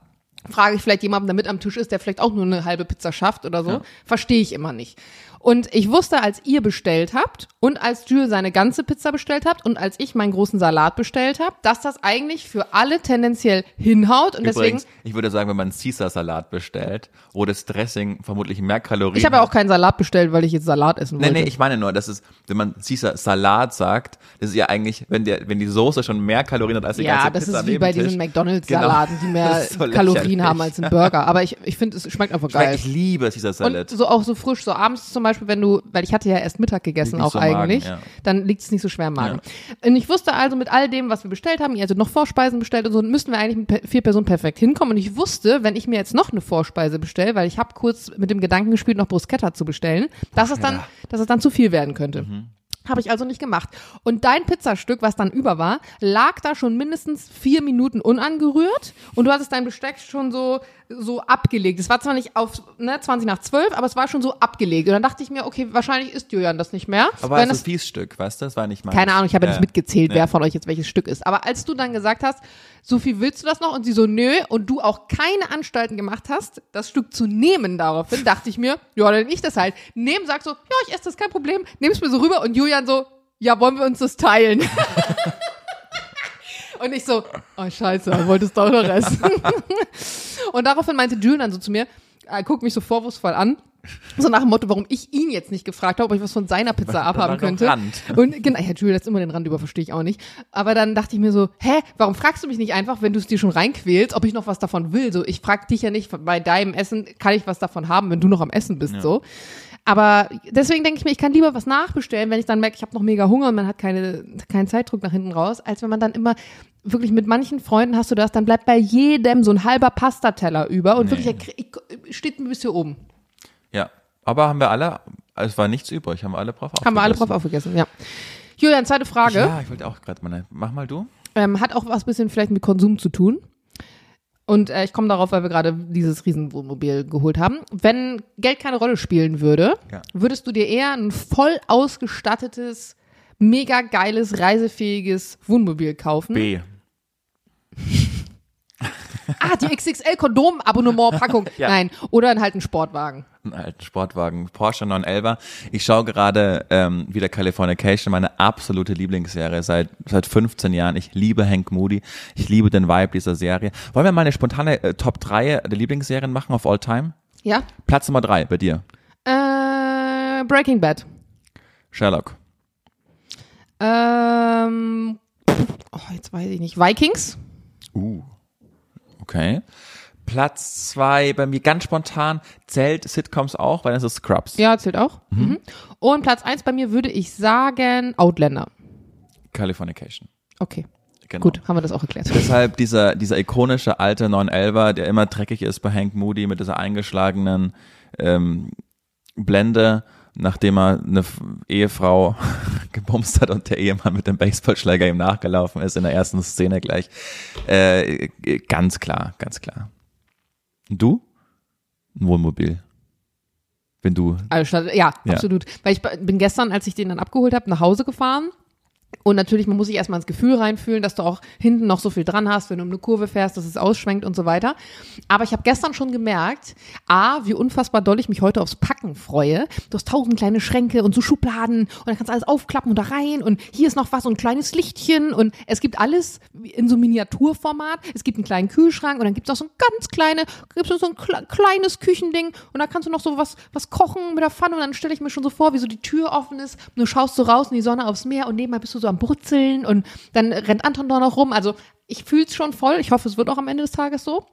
frage ich vielleicht jemanden, der mit am Tisch ist, der vielleicht auch nur eine halbe Pizza schafft oder so. Ja. Verstehe ich immer nicht. Und ich wusste, als ihr bestellt habt und als Jules seine ganze Pizza bestellt habt und als ich meinen großen Salat bestellt habe, dass das eigentlich für alle tendenziell hinhaut. Und Übrigens, deswegen. Ich würde sagen, wenn man Caesar-Salat bestellt, wo das Dressing vermutlich mehr Kalorien. Ich habe ja auch keinen Salat bestellt, weil ich jetzt Salat essen wollte. Nee, nee, ich meine nur, dass es, wenn man Caesar-Salat sagt, das ist ja eigentlich, wenn der, wenn die Soße schon mehr Kalorien hat als die ja, ganze Pizza. Ja, das ist wie bei diesen McDonalds-Salaten, genau. die mehr so Kalorien haben als ein Burger. Aber ich, ich finde, es schmeckt einfach geil. Ich liebe Caesar-Salat. So auch so frisch, so abends zum Beispiel, wenn du, weil ich hatte ja erst Mittag gegessen auch so eigentlich, Magen, ja. dann liegt es nicht so schwer im Magen. Ja. Und ich wusste also mit all dem, was wir bestellt haben, ihr also noch Vorspeisen bestellt und so, müssten wir eigentlich mit vier Personen perfekt hinkommen. Und ich wusste, wenn ich mir jetzt noch eine Vorspeise bestelle, weil ich habe kurz mit dem Gedanken gespielt, noch Bruschetta zu bestellen, dass es dann, dass es dann zu viel werden könnte. Mhm. Habe ich also nicht gemacht. Und dein Pizzastück, was dann über war, lag da schon mindestens vier Minuten unangerührt und du hattest dein Besteck schon so so abgelegt. Es war zwar nicht auf ne, 20 nach 12, aber es war schon so abgelegt. Und dann dachte ich mir, okay, wahrscheinlich ist Julian das nicht mehr. Aber Wenn ein Sophies Stück, weißt du? Das war nicht mein. Keine Ahnung, ich habe ja. nicht mitgezählt, ja. wer von euch jetzt welches Stück ist. Aber als du dann gesagt hast, Sophie, willst du das noch? Und sie so, nö. Und du auch keine Anstalten gemacht hast, das Stück zu nehmen daraufhin, dachte ich mir, ja, dann ich das halt. Nehmen, sag so, ja, ich esse das, kein Problem. Nimm es mir so rüber. Und Julian so, ja, wollen wir uns das teilen? *laughs* Und ich so, oh scheiße, wolltest doch noch essen. *laughs* und daraufhin meinte June dann so zu mir, er guckt mich so vorwurfsvoll an. So nach dem Motto, warum ich ihn jetzt nicht gefragt habe, ob ich was von seiner Pizza abhaben könnte. Rand. Und genau, ja, Julia lässt immer den Rand über, verstehe ich auch nicht. Aber dann dachte ich mir so, hä, warum fragst du mich nicht einfach, wenn du es dir schon reinquälst, ob ich noch was davon will? So, ich frag dich ja nicht, bei deinem Essen kann ich was davon haben, wenn du noch am Essen bist, so. Aber deswegen denke ich mir, ich kann lieber was nachbestellen, wenn ich dann merke, ich habe noch mega Hunger und man hat keine, keinen Zeitdruck nach hinten raus, als wenn man dann immer wirklich mit manchen Freunden hast du das, dann bleibt bei jedem so ein halber Pastateller über und wirklich, ich, steht ein bisschen oben. Ja. Aber haben wir alle, es war nichts übrig, haben wir alle brav Haben wir alle drauf aufgegessen, ja. Julian, zweite Frage. Ja, ich wollte auch gerade mal, mach mal du. Ähm, hat auch was bisschen vielleicht mit Konsum zu tun. Und äh, ich komme darauf, weil wir gerade dieses Riesenwohnmobil geholt haben. Wenn Geld keine Rolle spielen würde, Ja. würdest du dir eher ein voll ausgestattetes, mega geiles, reisefähiges Wohnmobil kaufen? B. *laughs* Ah, die XXL-Kondom-Abonnement-Packung. *laughs* Ja. Nein, oder halt einen Sportwagen. einen alten Sportwagen, Porsche 911. Ich schaue gerade ähm, wieder Californication, meine absolute Lieblingsserie seit seit 15 Jahren. Ich liebe Hank Moody, ich liebe den Vibe dieser Serie. Wollen wir mal eine spontane äh, Top 3 der Lieblingsserien machen auf All Time? Ja? Platz Nummer 3 bei dir. Äh, Breaking Bad. Sherlock. Ähm, oh, jetzt weiß ich nicht. Vikings. Uh. Okay. Platz 2 bei mir ganz spontan zählt Sitcoms auch, weil das ist Scrubs. Ja, zählt auch. Mhm. Und Platz eins bei mir würde ich sagen Outlander. Californication. Okay, Genau. gut, haben wir das auch erklärt. Deshalb dieser, dieser ikonische alte 911er, der immer dreckig ist bei Hank Moody mit dieser eingeschlagenen ähm, Blende, nachdem er eine Ehefrau *laughs* gebumst hat und der Ehemann mit dem Baseballschläger ihm nachgelaufen ist in der ersten Szene gleich. Äh, ganz klar, ganz klar. Und du? Ein Wohnmobil. Wenn du, Also, ja, Ja. absolut. Weil ich bin gestern, als ich den dann abgeholt habe, nach Hause gefahren. Und natürlich, man muss sich erstmal ins Gefühl reinfühlen, dass du auch hinten noch so viel dran hast, wenn du um eine Kurve fährst, dass es ausschwenkt und so weiter. Aber ich habe gestern schon gemerkt, A, wie unfassbar doll ich mich heute aufs Packen freue. Du hast tausend kleine Schränke und so Schubladen und dann kannst du alles aufklappen und da rein und hier ist noch was und ein kleines Lichtchen und es gibt alles in so Miniaturformat. Es gibt einen kleinen Kühlschrank und dann gibt es auch so ein ganz kleine, gibt so ein kle kleines Küchending und da kannst du noch so was, was kochen mit der Pfanne und dann stelle ich mir schon so vor, wie so die Tür offen ist und du schaust so raus in die Sonne aufs Meer und nebenbei bist du so am Brutzeln und dann rennt Anton da noch rum. Also ich fühle es schon voll. Ich hoffe, es wird auch am Ende des Tages so.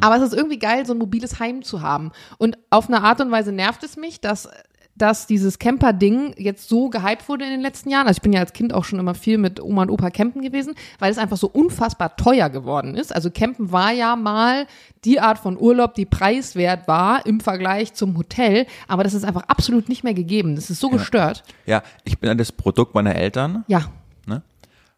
Aber es ist irgendwie geil, so ein mobiles Heim zu haben. Und auf eine Art und Weise nervt es mich, dass, dass dieses Camper-Ding jetzt so gehypt wurde in den letzten Jahren. Also ich bin ja als Kind auch schon immer viel mit Oma und Opa campen gewesen, weil es einfach so unfassbar teuer geworden ist. Also campen war ja mal die Art von Urlaub, die preiswert war im Vergleich zum Hotel. Aber das ist einfach absolut nicht mehr gegeben. Das ist so gestört. ja, ich bin ja das Produkt meiner Eltern. Ja. Ne?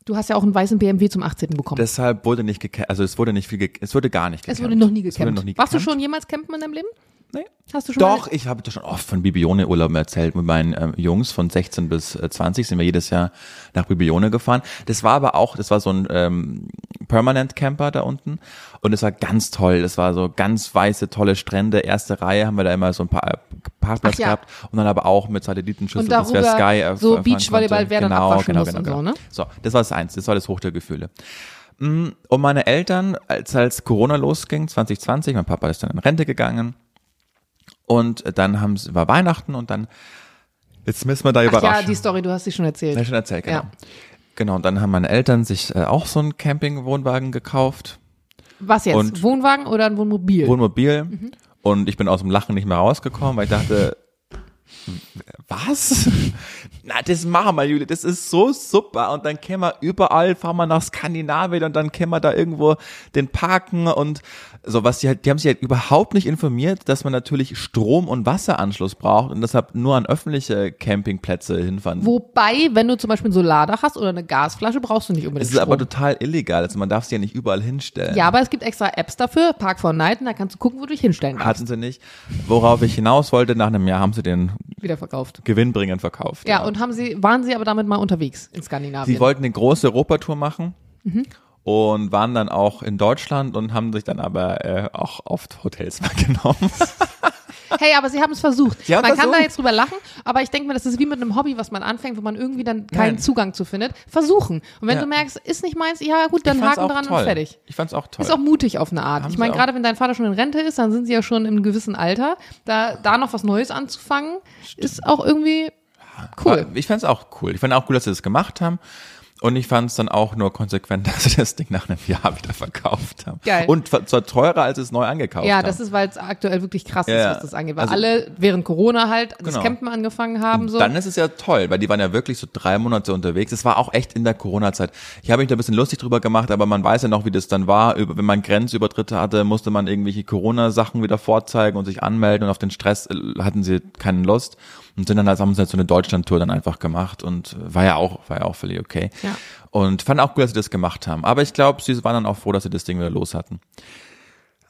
Du hast ja auch einen weißen BMW zum 18. bekommen. Deshalb wurde nicht gecampt, also es wurde nicht viel, es wurde gar nicht gecampt. es wurde noch nie gecampt. Warst du schon jemals campen in deinem Leben? Nee. Hast du schon Doch, ich habe das schon oft von Bibione Urlauben erzählt. Mit meinen ähm, Jungs von 16 bis äh, 20 sind wir jedes Jahr nach Bibione gefahren. Das war aber auch, das war so ein ähm, Permanent Camper da unten und es war ganz toll. Das war so ganz weiße, tolle Strände. Erste Reihe haben wir da immer so ein paar äh, Parkplatz ja. gehabt und dann aber auch mit Satellitenschüssel, wir darüber Sky äh, so Beachvolleyball wäre dann genau, genau, genau, und genau. so, ne? So, das war das eins. Das war das Hoch der Gefühle. Mm, Und meine Eltern, als, als Corona losging, 2020, mein Papa ist dann in Rente gegangen und dann haben sie, war Weihnachten und dann, jetzt müssen wir da Ach ja, überraschen. die Story, du hast sie schon erzählt. Ich schon erzählt, genau. Ja. Genau, und dann haben meine Eltern sich äh, auch so einen Campingwohnwagen gekauft, Was jetzt? Und- Wohnwagen oder ein Wohnmobil? Wohnmobil. Mhm. Und ich bin aus dem Lachen nicht mehr rausgekommen, weil ich dachte, *laughs* was? *laughs* Na, das machen wir, Juli, das ist so super. Und dann können wir überall, fahren wir nach Skandinavien und dann können wir da irgendwo den parken und so was. Die, halt, die haben sich halt überhaupt nicht informiert, dass man natürlich Strom- und Wasseranschluss braucht und deshalb nur an öffentliche Campingplätze hinfahren. Wobei, wenn du zum Beispiel ein Solardach hast oder eine Gasflasche, brauchst du nicht unbedingt Es ist aber Strom. total illegal, also man darf sie ja nicht überall hinstellen. Ja, aber es gibt extra Apps dafür, Park for Night, und da kannst du gucken, wo du dich hinstellen darfst. Hatten sie nicht. Worauf ich hinaus wollte, nach einem Jahr haben sie den Wieder verkauft. gewinnbringend verkauft. Ja, und haben sie, waren sie aber damit mal unterwegs in Skandinavien? Sie wollten eine große Europatour machen Mhm. Und waren dann auch in Deutschland und haben sich dann aber äh, auch oft Hotels *laughs* mal genommen. Hey, aber sie haben es versucht. Man kann versucht. da jetzt drüber lachen, aber ich denke mir, das ist wie mit einem Hobby, was man anfängt, wo man irgendwie dann keinen Nein. Zugang zu findet. Versuchen. Und wenn Ja. du merkst, ist nicht meins, ja gut, dann Haken dran toll. und fertig. Ich fand's auch toll. Ist auch mutig auf eine Art. Haben ich meine, gerade wenn dein Vater schon in Rente ist, dann sind sie ja schon im gewissen Alter. Da, da noch was Neues anzufangen, ist auch irgendwie cool. Ich fand's auch cool. Ich fand auch cool, dass sie das gemacht haben. Und ich fand's dann auch nur konsequent, *laughs* dass sie das Ding nach einem Jahr wieder verkauft haben. Geil. Und zwar teurer, als es neu angekauft Ja, haben. das ist, weil es aktuell wirklich krass Ja, ist, was das angeht. Weil Also- alle während Corona halt das Genau. Campen angefangen haben. So. Dann ist es ja toll, weil die waren ja wirklich so drei Monate unterwegs. Es war auch echt in der Corona-Zeit. Ich habe mich da ein bisschen lustig drüber gemacht, aber man weiß ja noch, wie das dann war. Wenn man Grenzübertritte hatte, musste man irgendwelche Corona-Sachen wieder vorzeigen und sich anmelden und auf den Stress äh, hatten sie keine Lust und sind dann halt, haben sie halt so eine Deutschland-Tour dann einfach gemacht und äh, war ja auch, war ja auch völlig okay. Ja. Und fand auch gut, dass sie das gemacht haben. Aber ich glaube, sie waren dann auch froh, dass sie das Ding wieder los hatten.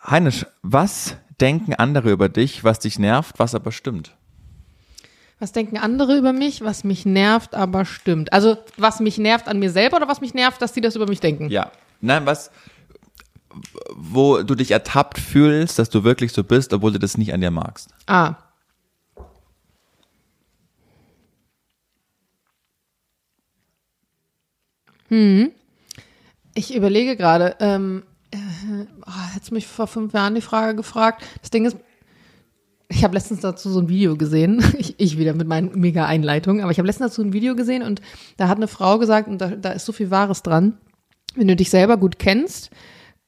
Heinisch, was denken andere über dich, was dich nervt, was aber stimmt? Was denken andere über mich, was mich nervt, aber stimmt? Also, was mich nervt an mir selber oder was mich nervt, dass die das über mich denken? Ja. Nein, was, wo du dich ertappt fühlst, dass du wirklich so bist, obwohl du das nicht an dir magst. Ah. Hm. Ich überlege gerade, ähm, äh, oh, hättest du mich vor fünf Jahren die Frage gefragt. Das Ding ist, ich habe letztens dazu so ein Video gesehen, *laughs* ich, ich wieder mit meinen mega Einleitungen, aber ich habe letztens dazu ein Video gesehen und da hat eine Frau gesagt, und da, da ist so viel Wahres dran, wenn du dich selber gut kennst,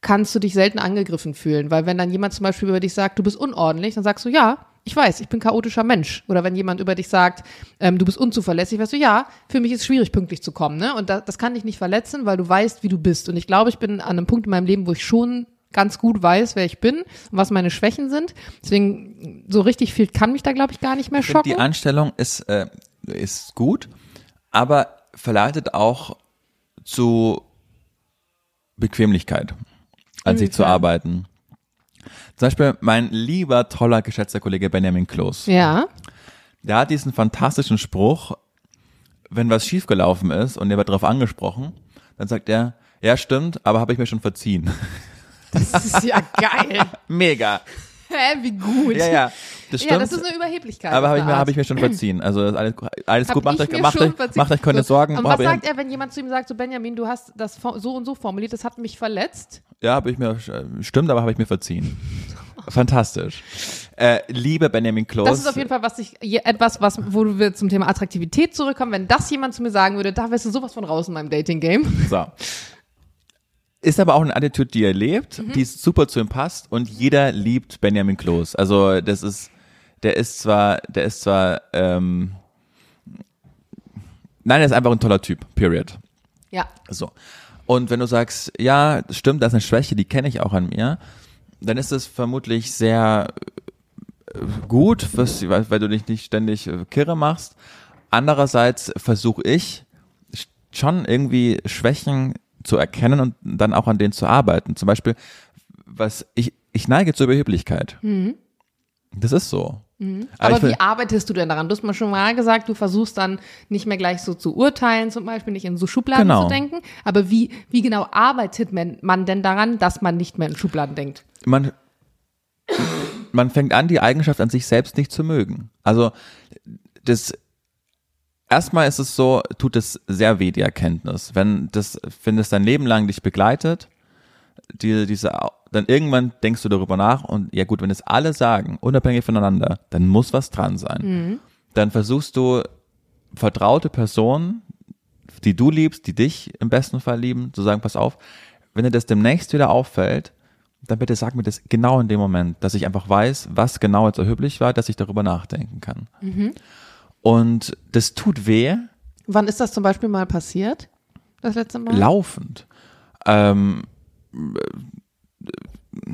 kannst du dich selten angegriffen fühlen. Weil wenn dann jemand zum Beispiel über dich sagt, du bist unordentlich, dann sagst du, ja, ich weiß, ich bin chaotischer Mensch. Oder wenn jemand über dich sagt, ähm, du bist unzuverlässig, weißt du, ja, für mich ist es schwierig, pünktlich zu kommen. Ne? Und da, das kann dich nicht verletzen, weil du weißt, wie du bist. Und ich glaube, ich bin an einem Punkt in meinem Leben, wo ich schon ganz gut weiß, wer ich bin und was meine Schwächen sind. Deswegen, so richtig viel kann mich da, glaube ich, gar nicht mehr schocken. die Anstellung ist, äh, ist gut, aber verleitet auch zu Bequemlichkeit, an sich zu arbeiten. Zum Beispiel mein lieber, toller, geschätzter Kollege Benjamin Kloß. ja, Der hat diesen fantastischen Spruch, wenn was schiefgelaufen ist und er wird darauf angesprochen, dann sagt er, ja stimmt, aber habe ich mir schon verziehen. das ist ja geil. *laughs* Mega. Wie gut. Ja, ja, das *laughs* stimmt. Ja, das ist eine Überheblichkeit. aber habe ich, mir- hab ich mir schon verziehen. Also alles, alles Hab gut, macht euch, macht euch, macht euch keine so, Sorgen. Und was sagt er, wenn jemand zu ihm sagt, so Benjamin, du hast das so und so formuliert, das hat mich verletzt? Ja, habe ich mir, äh, stimmt, aber habe ich mir verziehen. *laughs* Fantastisch. Äh, liebe Benjamin Kloß. Das ist auf jeden Fall was ich, etwas, was, wo wir zum Thema Attraktivität zurückkommen. Wenn das jemand zu mir sagen würde, da wärst du sowas von raus in meinem Dating-Game. So. *laughs* Ist aber auch eine Attitude, die er lebt, Mhm. die super zu ihm passt und jeder liebt Benjamin Kloß. Also das ist, der ist zwar, der ist zwar, ähm, nein, er ist einfach ein toller Typ, period. Ja. So. Und wenn du sagst, ja, stimmt, das ist eine Schwäche, die kenne ich auch an mir, dann ist es vermutlich sehr äh, gut, was, weil du dich nicht ständig äh, kirre machst. Andererseits versuche ich sch- schon irgendwie Schwächen zu erkennen und dann auch an denen zu arbeiten. Zum Beispiel, was ich, ich neige zur Überheblichkeit. Das ist so. Aber, ich will- wie arbeitest du denn daran? Du hast mir schon mal gesagt, du versuchst dann nicht mehr gleich so zu urteilen, zum Beispiel nicht in so Schubladen Genau. zu denken. Aber wie, wie genau arbeitet man, man denn daran, dass man nicht mehr in Schubladen denkt? man, man fängt an, die Eigenschaft an sich selbst nicht zu mögen. Also das erstmal ist es so, tut es sehr weh, die Erkenntnis. Wenn das, wenn es dein Leben lang dich begleitet, die, diese, dann irgendwann denkst du darüber nach und ja gut, wenn es alle sagen, unabhängig voneinander, dann muss was dran sein. Dann versuchst du vertraute Personen, die du liebst, die dich im besten Fall lieben, zu sagen, pass auf, wenn dir das demnächst wieder auffällt, dann bitte sag mir das genau in dem Moment, dass ich einfach weiß, was genau jetzt erheblich war, dass ich darüber nachdenken kann. Und das tut weh, Wann ist das zum Beispiel mal passiert? Das letzte Mal? laufend. Ähm, äh,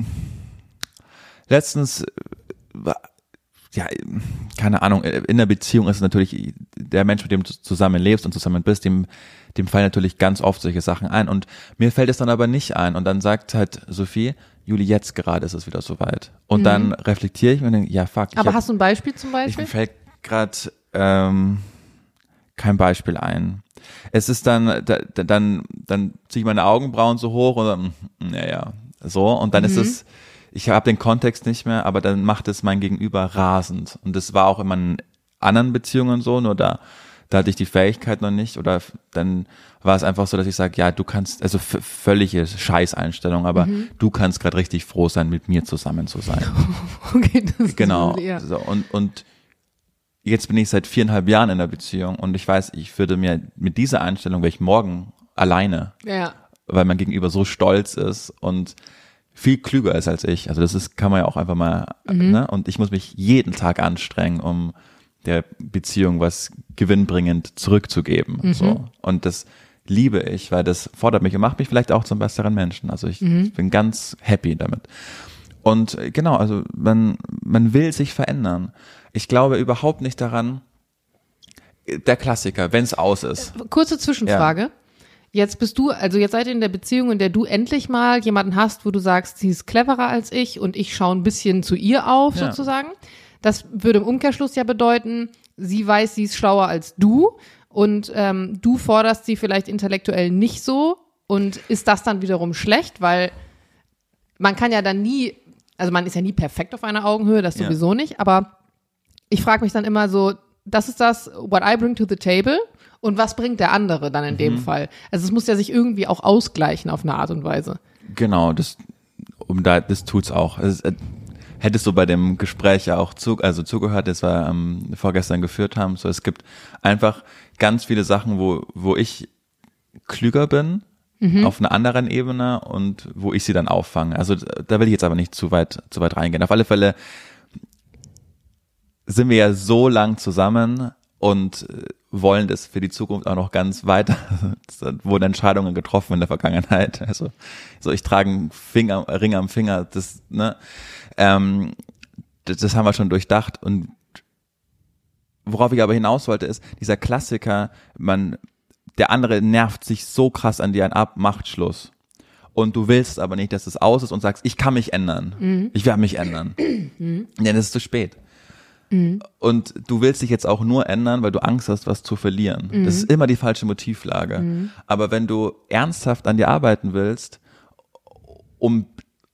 letztens, äh, ja, keine Ahnung, in der Beziehung ist es natürlich der Mensch, mit dem du zusammen lebst und zusammen bist, dem, dem fallen natürlich ganz oft solche Sachen ein. Und mir fällt es dann aber nicht ein. Und dann sagt halt Sophie, Juli, jetzt gerade ist es wieder soweit. Und dann reflektiere ich mir und denke, ja, fuck. ich Aber hast du ein Beispiel zum ich, Beispiel? mir fällt gerade ähm, kein Beispiel ein. Es ist dann, da, da- dann, dann ziehe ich meine Augenbrauen so hoch und dann, mm, ja, ja, so. Und dann ist es, ich habe den Kontext nicht mehr, aber dann macht es mein Gegenüber rasend. Und das war auch in meinen anderen Beziehungen so, nur da, da hatte ich die Fähigkeit noch nicht oder dann war es einfach so, dass ich sage, ja, du kannst, also völlige Scheißeinstellung, aber mhm. du kannst gerade richtig froh sein, mit mir zusammen zu sein. *laughs* okay, das genau. Ist, ja. so, und, und jetzt bin ich seit viereinhalb Jahren in der Beziehung und ich weiß, ich würde mir mit dieser Einstellung, wäre ich morgen alleine. Ja. Weil mein Gegenüber so stolz ist und viel klüger ist als ich. Also das ist, kann man ja auch einfach mal, mhm. ne? Und ich muss mich jeden Tag anstrengen, um der Beziehung was gewinnbringend zurückzugeben. Mhm. So. Und das liebe ich, weil das fordert mich und macht mich vielleicht auch zum besseren Menschen. Also ich, mhm. ich bin ganz happy damit. Und äh, genau, also man, man will sich verändern. Ich glaube überhaupt nicht daran, der Klassiker, wenn es aus ist. Kurze Zwischenfrage. Ja. Jetzt bist du, also jetzt seid ihr in der Beziehung, in der du endlich mal jemanden hast, wo du sagst, sie ist cleverer als ich und ich schaue ein bisschen zu ihr auf, ja. sozusagen. Das würde im Umkehrschluss ja bedeuten, sie weiß, sie ist schlauer als du und ähm, du forderst sie vielleicht intellektuell nicht so und ist das dann wiederum schlecht, weil man kann ja dann nie, also man ist ja nie perfekt auf einer Augenhöhe, das sowieso ja. nicht, aber ich frage mich dann immer so, das ist das, what I bring to the table und was bringt der andere dann in mhm. dem Fall? Also es muss ja sich irgendwie auch ausgleichen auf eine Art und Weise. Genau, das um da das tut's auch. Es, äh, hättest du bei dem Gespräch ja auch zu, also zugehört, das wir ähm, vorgestern geführt haben. So, es gibt einfach ganz viele Sachen, wo, wo ich klüger bin, mhm. auf einer anderen Ebene und wo ich sie dann auffange. Also da will ich jetzt aber nicht zu weit, zu weit reingehen. Auf alle Fälle sind wir ja so lang zusammen und äh, wollen das für die Zukunft auch noch ganz weiter. *laughs* Es wurden Entscheidungen getroffen in der Vergangenheit. Also so ich trage einen Finger, Ring am Finger. Das ne, ähm, das, das haben wir schon durchdacht und worauf ich aber hinaus wollte, ist dieser Klassiker, man, der andere nervt sich so krass an dir ab, macht Schluss. Und du willst aber nicht, dass es aus ist und sagst, ich kann mich ändern. Mhm. Ich werde mich ändern. *clears throat* Mhm. Ja, das ist zu spät. Mhm. Und du willst dich jetzt auch nur ändern, weil du Angst hast, was zu verlieren. Mhm. Das ist immer die falsche Motivlage. Mhm. Aber wenn du ernsthaft an dir arbeiten willst, um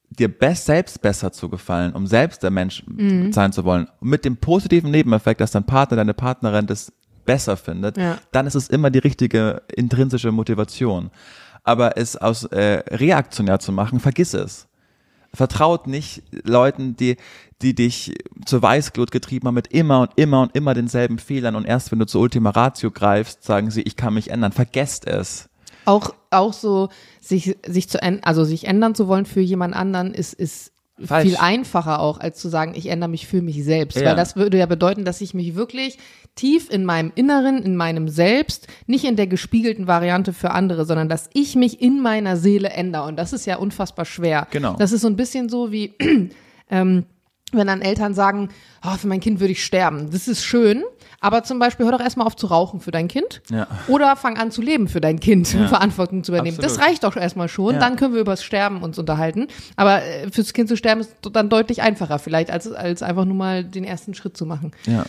dir best, selbst besser zu gefallen, um selbst der Mensch mhm. sein zu wollen, mit dem positiven Nebeneffekt, dass dein Partner, deine Partnerin das besser findet, ja. dann ist es immer die richtige intrinsische Motivation. Aber es aus äh, reaktionär zu machen, vergiss es. Vertraut nicht Leuten, die, die dich zur Weißglut getrieben haben mit immer und immer und immer denselben Fehlern und erst wenn du zur Ultima Ratio greifst, sagen sie, ich kann mich ändern. Vergesst es. Auch, auch so, sich, sich zu ändern, also sich ändern zu wollen für jemand anderen ist, ist Falsch. viel einfacher auch, als zu sagen, ich ändere mich für mich selbst. Ja. Weil das würde ja bedeuten, dass ich mich wirklich tief in meinem Inneren, in meinem Selbst, nicht in der gespiegelten Variante für andere, sondern dass ich mich in meiner Seele ändere. Und das ist ja unfassbar schwer. Genau. Das ist so ein bisschen so wie, *clears throat* ähm, wenn dann Eltern sagen, oh, für mein Kind würde ich sterben. Das ist schön, aber zum Beispiel hör doch erstmal auf zu rauchen für dein Kind. Ja. Oder fang an zu leben für dein Kind, ja. *laughs* Verantwortung zu übernehmen. Absolut. Das reicht doch erstmal schon. Ja. Dann können wir über das Sterben uns unterhalten. Aber äh, fürs Kind zu sterben ist dann deutlich einfacher vielleicht, als, als einfach nur mal den ersten Schritt zu machen. Ja.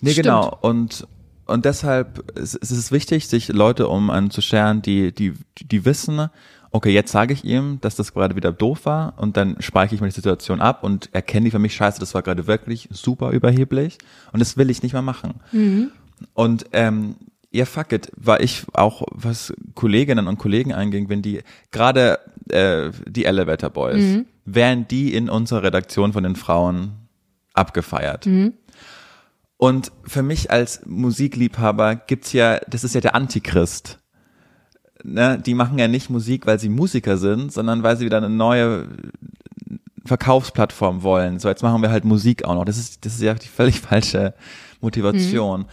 Nee, Stimmt. genau. Und und deshalb ist, ist es wichtig, sich Leute um einen zu scheren, die, die, die wissen, okay, jetzt sage ich ihm, dass das gerade wieder doof war und dann speichere ich mir die Situation ab und erkenne die für mich, scheiße, das war gerade wirklich super überheblich und das will ich nicht mehr machen. Mhm. Und ähm, ja, fuck it, war ich auch, was Kolleginnen und Kollegen einging, wenn die, gerade äh, die Elevator Boys, mhm. wären die in unserer Redaktion von den Frauen abgefeiert. Mhm. Und für mich als Musikliebhaber gibt's ja, das ist ja der Antichrist ne, die machen ja nicht Musik, weil sie Musiker sind, sondern weil sie wieder eine neue Verkaufsplattform wollen. So, jetzt machen wir halt Musik auch noch. Das ist, das ist ja die völlig *laughs* falsche Motivation. Mhm.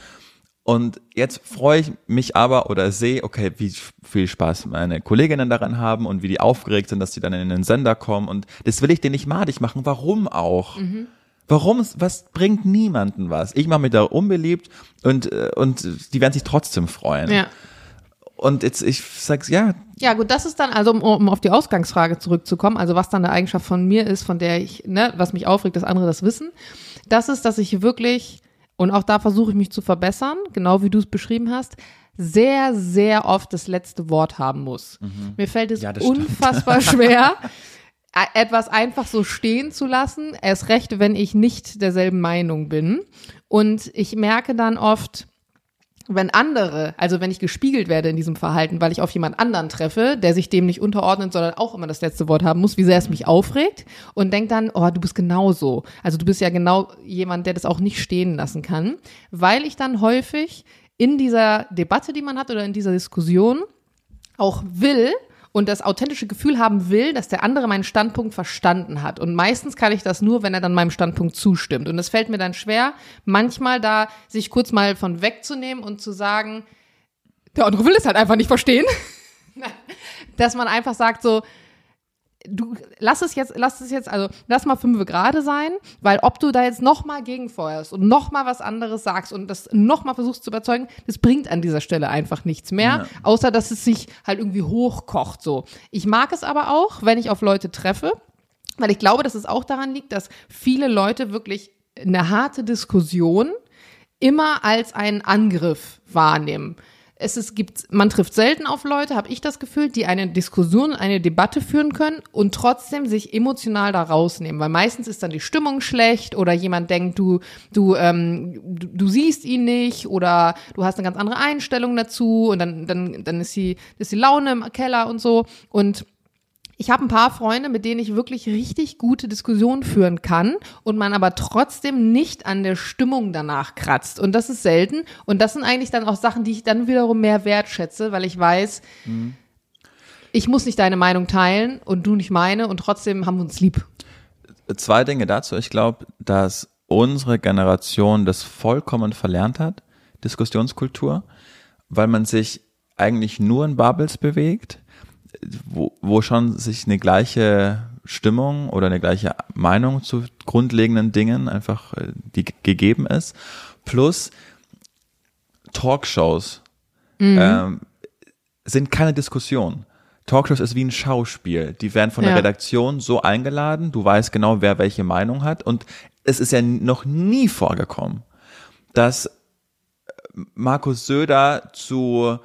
Und jetzt freue ich mich aber oder sehe, okay, wie viel Spaß meine Kolleginnen daran haben und wie die aufgeregt sind, dass die dann in den Sender kommen. Und das will ich denen nicht madig machen. Warum auch? Mhm. Warum? Was bringt niemanden was? Ich mache mich da unbeliebt und, äh, und die werden sich trotzdem freuen. Ja. Und jetzt, ich sag's ja. Ja, gut, das ist dann, also um, um auf die Ausgangsfrage zurückzukommen, also was dann eine Eigenschaft von mir ist, von der ich, ne, was mich aufregt, dass andere das wissen, das ist, dass ich wirklich, und auch da versuche ich mich zu verbessern, genau wie du es beschrieben hast, sehr, sehr oft das letzte Wort haben muss. Mhm. Mir fällt es ja, unfassbar *laughs* schwer, etwas einfach so stehen zu lassen, erst recht, wenn ich nicht derselben Meinung bin. Und ich merke dann oft, wenn andere, also wenn ich gespiegelt werde in diesem Verhalten, weil ich auf jemand anderen treffe, der sich dem nicht unterordnet, sondern auch immer das letzte Wort haben muss, wie sehr es mich aufregt und denkt dann, oh, du bist genauso. Also du bist ja genau jemand, der das auch nicht stehen lassen kann, weil ich dann häufig in dieser Debatte, die man hat oder in dieser Diskussion auch will, und das authentische Gefühl haben will, dass der andere meinen Standpunkt verstanden hat. Und meistens kann ich das nur, wenn er dann meinem Standpunkt zustimmt. Und es fällt mir dann schwer, manchmal da sich kurz mal von wegzunehmen und zu sagen, der andere will es halt einfach nicht verstehen. *laughs* dass man einfach sagt so, du lass es jetzt, lass es jetzt, also lass mal fünf gerade sein, weil ob du da jetzt nochmal gegenfeuerst und nochmal was anderes sagst und das nochmal versuchst zu überzeugen, das bringt an dieser Stelle einfach nichts mehr, ja. außer dass es sich halt irgendwie hochkocht so. Ich mag es aber auch, wenn ich auf Leute treffe, weil ich glaube, dass es auch daran liegt, dass viele Leute wirklich eine harte Diskussion immer als einen Angriff wahrnehmen es ist, gibt, man trifft selten auf Leute, habe ich das Gefühl, die eine Diskussion, eine Debatte führen können und trotzdem sich emotional da rausnehmen, weil meistens ist dann die Stimmung schlecht oder jemand denkt, du, du, ähm, du, du siehst ihn nicht oder du hast eine ganz andere Einstellung dazu und dann, dann, dann ist die, ist die Laune im Keller und so. Und ich habe ein paar Freunde, mit denen ich wirklich richtig gute Diskussionen führen kann und man aber trotzdem nicht an der Stimmung danach kratzt. Und das ist selten. Und das sind eigentlich dann auch Sachen, die ich dann wiederum mehr wertschätze, weil ich weiß, mhm. ich muss nicht deine Meinung teilen und du nicht meine und trotzdem haben wir uns lieb. Zwei Dinge dazu. Ich glaube, dass unsere Generation das vollkommen verlernt hat, Diskussionskultur, weil man sich eigentlich nur in Bubbles bewegt wo, wo schon sich eine gleiche Stimmung oder eine gleiche Meinung zu grundlegenden Dingen einfach äh, die gegeben ist. Plus Talkshows mhm. ähm, sind keine Diskussion. Talkshows ist wie ein Schauspiel. Die werden von der ja. Redaktion so eingeladen, du weißt genau, wer welche Meinung hat. Und es ist ja noch nie vorgekommen, dass Markus Söder zu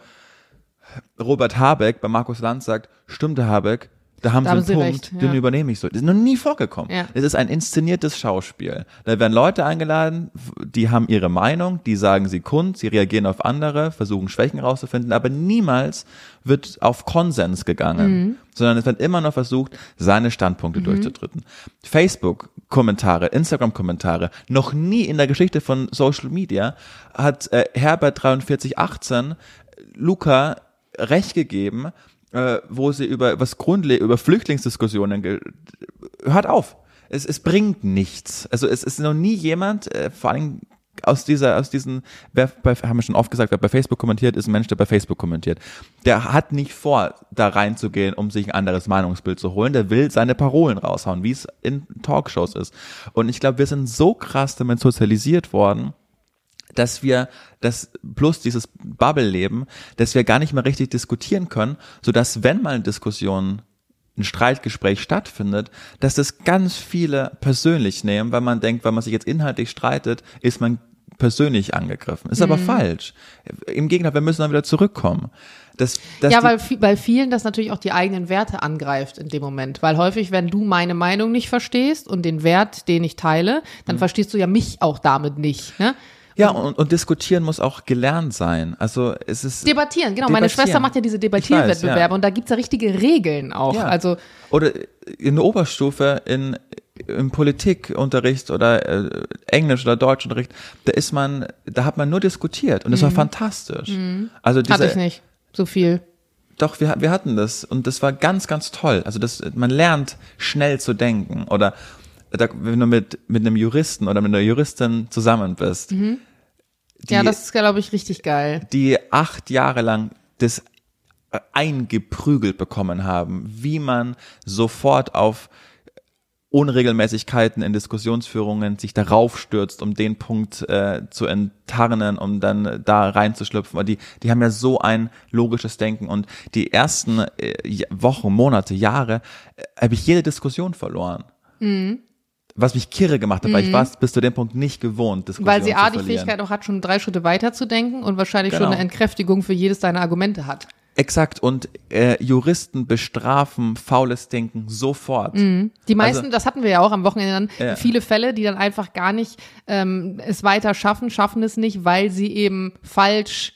Robert Habeck bei Markus Lanz sagt, stimmte Habeck, da haben da sie einen Punkt, recht, ja. den übernehme ich so. Das ist noch nie vorgekommen. Ja. Es ist ein inszeniertes Schauspiel. Da werden Leute eingeladen, die haben ihre Meinung, die sagen sie kund, sie reagieren auf andere, versuchen Schwächen rauszufinden, aber niemals wird auf Konsens gegangen, mhm. sondern es wird immer noch versucht, seine Standpunkte mhm. durchzutreten. Facebook-Kommentare, Instagram-Kommentare, noch nie in der Geschichte von Social Media hat äh, Herbert 4318 Luca Recht gegeben, äh, wo sie über was grundlegend über Flüchtlingsdiskussionen hört auf. Es, es bringt nichts. Also es ist noch nie jemand, äh, vor allem aus dieser, aus diesen, wer bei, haben wir schon oft gesagt, wer bei Facebook kommentiert, ist ein Mensch, der bei Facebook kommentiert. Der hat nicht vor, da reinzugehen, um sich ein anderes Meinungsbild zu holen. Der will seine Parolen raushauen, wie es in Talkshows ist. Und ich glaube, wir sind so krass damit sozialisiert worden, dass wir das plus dieses Bubble-Leben, dass wir gar nicht mehr richtig diskutieren können, so dass wenn mal eine Diskussion ein Streitgespräch stattfindet, dass das ganz viele persönlich nehmen, weil man denkt, weil man sich jetzt inhaltlich streitet, ist man persönlich angegriffen. Ist mhm. aber falsch. Im Gegenteil, wir müssen dann wieder zurückkommen. Das, das ja, weil bei vielen das natürlich auch die eigenen Werte angreift in dem Moment. Weil häufig, wenn du meine Meinung nicht verstehst und den Wert, den ich teile, dann mhm. verstehst du ja mich auch damit nicht. Ne? Ja, und, und diskutieren muss auch gelernt sein. Also es ist. Debattieren, genau. Debattieren. Meine Schwester macht ja diese Debattierwettbewerbe ja. und da gibt's ja richtige Regeln auch. Ja. Also oder in der Oberstufe in im Politikunterricht oder äh, Englisch oder Deutschunterricht, da ist man, da hat man nur diskutiert und das mhm. war fantastisch. Mhm. Also diese, Hatte ich nicht so viel. Doch, wir, wir hatten das und das war ganz, ganz toll. Also das, man lernt schnell zu denken oder da, wenn du mit, mit einem Juristen oder mit einer Juristin zusammen bist. Mhm. Die, ja, das ist, glaube ich, richtig geil. Die acht Jahre lang das eingeprügelt bekommen haben, wie man sofort auf Unregelmäßigkeiten in Diskussionsführungen sich darauf stürzt, um den Punkt äh, zu enttarnen, um dann da reinzuschlüpfen. Weil die, die haben ja so ein logisches Denken und die ersten äh, Wochen, Monate, Jahre äh, habe ich jede Diskussion verloren. Mhm was mich kirre gemacht hat, mhm. weil ich mhm. war bis zu dem Punkt nicht gewohnt, Diskussionen Weil sie A, die Fähigkeit auch hat, schon drei Schritte weiter zu denken und wahrscheinlich genau. schon eine Entkräftigung für jedes deiner Argumente hat. Exakt. Und äh, Juristen bestrafen faules Denken sofort. Die meisten, Also- das hatten wir ja auch am Wochenende, dann, Ja. viele Fälle, die dann einfach gar nicht ähm, es weiter schaffen, schaffen es nicht, weil sie eben falsch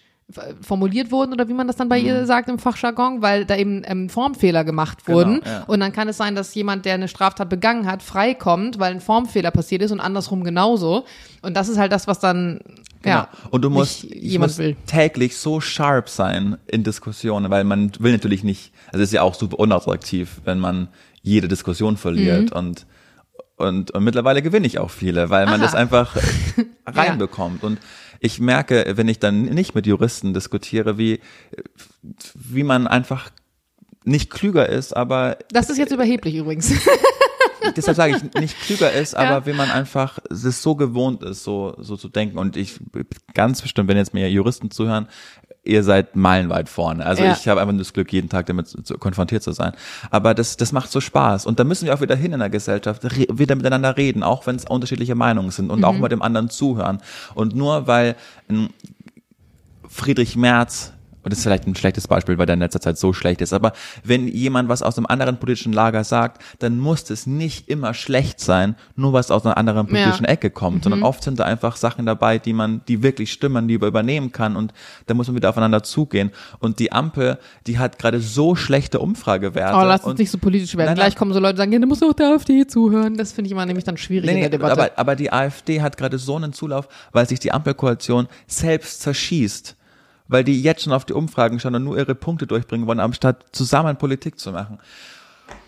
formuliert wurden oder wie man das dann bei ihr sagt im Fachjargon, weil da eben ähm, Formfehler gemacht Mhm. Genau, wurden. ja. Und dann kann es sein, dass jemand, der eine Straftat begangen hat, freikommt, weil ein Formfehler passiert ist und andersrum genauso. Und das ist halt das, was dann ja Genau. Und du musst, jemand muss will. täglich so sharp sein in Diskussionen, weil man will natürlich nicht, also es ist ja auch super unattraktiv, wenn man jede Diskussion verliert Mhm. und, und, und mittlerweile gewinne ich auch viele, weil man Aha. das einfach *laughs* reinbekommt. Und ich merke, wenn ich dann nicht mit Juristen diskutiere, wie, wie man einfach nicht klüger ist, aber Das ist jetzt überheblich übrigens. *laughs* deshalb sage ich, nicht klüger ist, Ja. aber wie man einfach es so gewohnt ist, so, so zu denken. Und ich ganz bestimmt, wenn jetzt mir Juristen zuhören, ihr seid meilenweit vorne. Also Ja. ich habe einfach das Glück, jeden Tag damit zu, zu, konfrontiert zu sein. Aber das, das macht so Spaß. Und da müssen wir auch wieder hin in der Gesellschaft, re wieder miteinander reden, auch wenn es unterschiedliche Meinungen sind und auch mal dem anderen zuhören. Und nur weil ein Friedrich Merz, und das ist vielleicht ein schlechtes Beispiel, weil der in letzter Zeit so schlecht ist, aber wenn jemand was aus einem anderen politischen Lager sagt, dann muss es nicht immer schlecht sein, nur was aus einer anderen politischen Ja. Ecke kommt, sondern oft sind da einfach Sachen dabei, die man, die wirklich stimmen, die man übernehmen kann und da muss man wieder aufeinander zugehen. Und die Ampel, die hat gerade so schlechte Umfragewerte. Oh, lass uns und nicht so politisch werden. Nein. Gleich kommen so Leute, die sagen, ja, du musst auch der AfD zuhören. Das finde ich immer nämlich dann schwierig in Nee, der nee, Debatte. aber, aber die AfD hat gerade so einen Zulauf, weil sich die Ampelkoalition selbst zerschießt. Weil die jetzt schon auf die Umfragen schauen und nur ihre Punkte durchbringen wollen, anstatt zusammen Politik zu machen.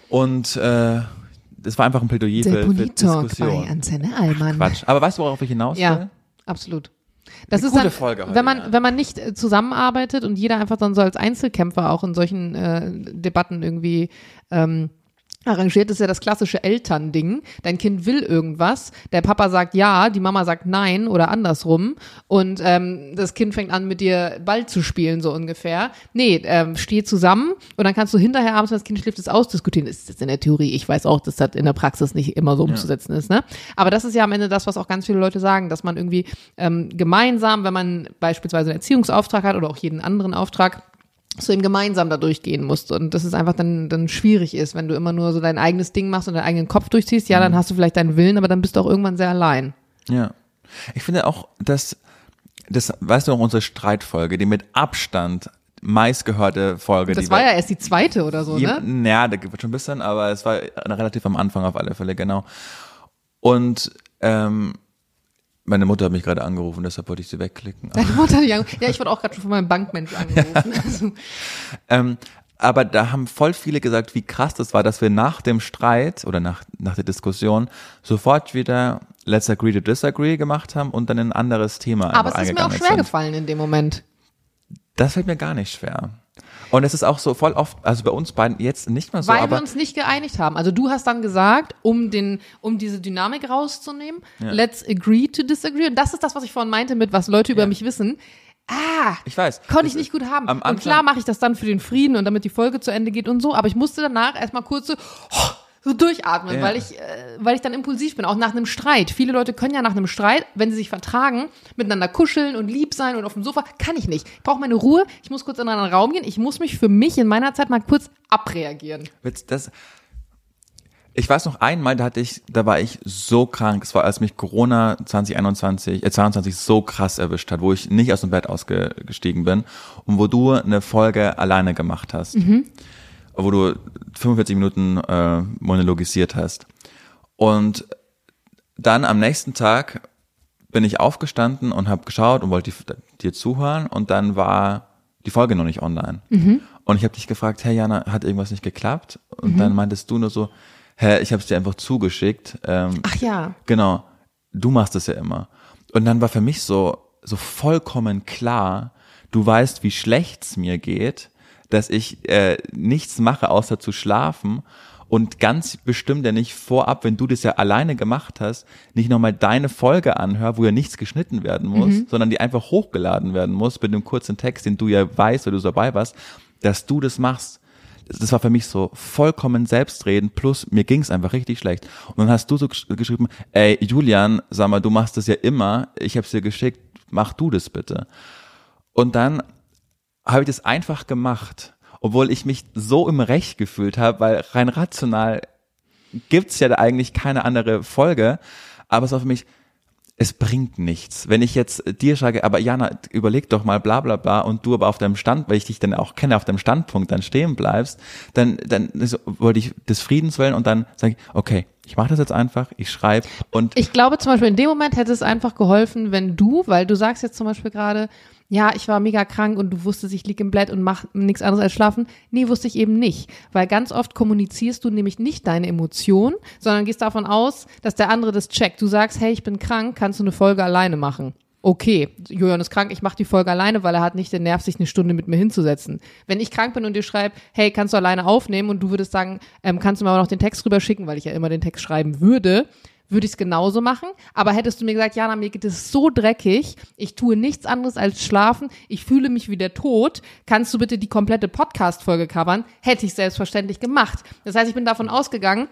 Und äh, das war einfach ein Plädoyer der für, für Diskussion. Antenne Allmann. Quatsch. Aber weißt du, worauf ich hinaus will? Ja, absolut. Das ist gute dann, Folge heute, wenn man, ja. wenn man nicht äh, zusammenarbeitet und jeder einfach dann so als Einzelkämpfer auch in solchen äh, Debatten irgendwie ähm, arrangiert, ist ja das klassische Elternding. Dein Kind will irgendwas, der Papa sagt ja, die Mama sagt nein oder andersrum und ähm, das Kind fängt an mit dir Ball zu spielen, so ungefähr. Nee, ähm, steh zusammen und dann kannst du hinterher abends, wenn das Kind schläft, das ausdiskutieren. Das ist jetzt in der Theorie, ich weiß auch, dass das in der Praxis nicht immer so umzusetzen ist, ne? Aber das ist ja am Ende das, was auch ganz viele Leute sagen, dass man irgendwie ähm, gemeinsam, wenn man beispielsweise einen Erziehungsauftrag hat oder auch jeden anderen Auftrag, du eben gemeinsam da durchgehen musst und dass es einfach dann, dann schwierig ist, wenn du immer nur so dein eigenes Ding machst und deinen eigenen Kopf durchziehst, ja, dann hast du vielleicht deinen Willen, aber dann bist du auch irgendwann sehr allein. Ja. Ich finde auch, dass, das, weißt du noch, unsere Streitfolge, die mit Abstand meistgehörte Folge, Das die war ja erst die zweite oder so, Ja, ne? Ja, da gibt es schon ein bisschen, aber es war relativ am Anfang auf alle Fälle, genau. Und ähm, meine Mutter hat mich gerade angerufen, deshalb wollte ich sie wegklicken. *laughs* Deine Mutter hat dich ange- Ja, ich wurde auch gerade schon von meinem Bankmensch *laughs* angerufen. Also, Ähm, aber da haben voll viele gesagt, wie krass das war, dass wir nach dem Streit oder nach, nach der Diskussion sofort wieder Let's Agree to Disagree gemacht haben und dann in ein anderes Thema aber es ist mir auch schwer sind. gefallen in dem Moment. Das fällt mir gar nicht schwer. Und es ist auch so voll oft, also bei uns beiden jetzt nicht mehr so, weil wir uns nicht geeinigt haben. Also du hast dann gesagt, um den, um diese Dynamik rauszunehmen, let's agree to disagree. Und das ist das, was ich vorhin meinte mit, was Leute über mich wissen. Ah, ich weiß. konnte ich nicht gut haben. am und Anfang- klar mache ich das dann für den Frieden und damit die Folge zu Ende geht und so, aber ich musste danach erstmal kurz so, so durchatmen, Ja. weil ich, äh, weil ich dann impulsiv bin, auch nach einem Streit. Viele Leute können ja nach einem Streit, wenn sie sich vertragen, miteinander kuscheln und lieb sein und auf dem Sofa, kann ich nicht. Ich brauche meine Ruhe, ich muss kurz in einen anderen Raum gehen, ich muss mich für mich in meiner Zeit mal kurz abreagieren. Witz, das, ich weiß noch einmal, da hatte ich, da war ich so krank. Es war, als mich Corona 2021, äh, 22 so krass erwischt hat, wo ich nicht aus dem Bett ausgestiegen bin und wo du eine Folge alleine gemacht hast, wo du 45 Minuten äh, monologisiert hast. Und dann am nächsten Tag bin ich aufgestanden und habe geschaut und wollte dir- zuhören und dann war die Folge noch nicht online. Und ich habe dich gefragt, hey Jana, hat irgendwas nicht geklappt? Und dann meintest du nur so, hä, ich habe es dir einfach zugeschickt. Ähm, Ach ja. Genau, du machst es ja immer. Und dann war für mich so, so vollkommen klar, du weißt, wie schlecht's mir geht, dass ich äh, nichts mache, außer zu schlafen. Und ganz bestimmt ja nicht vorab, wenn du das ja alleine gemacht hast, nicht nochmal deine Folge anhör, wo ja nichts geschnitten werden muss, sondern die einfach hochgeladen werden muss mit einem kurzen Text, den du ja weißt, weil du so dabei warst, dass du das machst das war für mich so vollkommen Selbstreden, plus mir ging's einfach richtig schlecht. Und dann hast du so gesch- geschrieben, ey Julian, sag mal, du machst das ja immer, ich hab's dir geschickt, mach du das bitte. Und dann habe ich das einfach gemacht, obwohl ich mich so im Recht gefühlt habe, weil rein rational gibt's ja da eigentlich keine andere Folge, aber es war für mich, es bringt nichts. Wenn ich jetzt dir sage, aber Jana, überleg doch mal bla bla bla und du aber auf deinem Stand, weil ich dich dann auch kenne, auf deinem Standpunkt dann stehen bleibst, dann, dann wollte ich des Friedens wählen und dann sage ich, okay, ich mache das jetzt einfach, ich schreibe und. Ich glaube zum Beispiel in dem Moment hätte es einfach geholfen, wenn du, weil du sagst jetzt zum Beispiel gerade, ja, ich war mega krank und du wusstest, ich lieg im Bett und mach nichts anderes als schlafen. Nee, wusste ich eben nicht. Weil ganz oft kommunizierst du nämlich nicht deine Emotionen, sondern gehst davon aus, dass der andere das checkt. Du sagst, hey, ich bin krank, kannst du eine Folge alleine machen? Okay, Julian ist krank, ich mache die Folge alleine, weil er hat nicht den Nerv, sich eine Stunde mit mir hinzusetzen. Wenn ich krank bin und dir schreibe, hey, kannst du alleine aufnehmen und du würdest sagen, ähm, kannst du mir aber noch den Text rüberschicken, weil ich ja immer den Text schreiben würde, würde ich es genauso machen. Aber hättest du mir gesagt, Jana, mir geht es so dreckig, ich tue nichts anderes als schlafen, ich fühle mich wie der Tod, kannst du bitte die komplette Podcast-Folge covern? Hätte ich selbstverständlich gemacht. Das heißt, ich bin davon ausgegangen,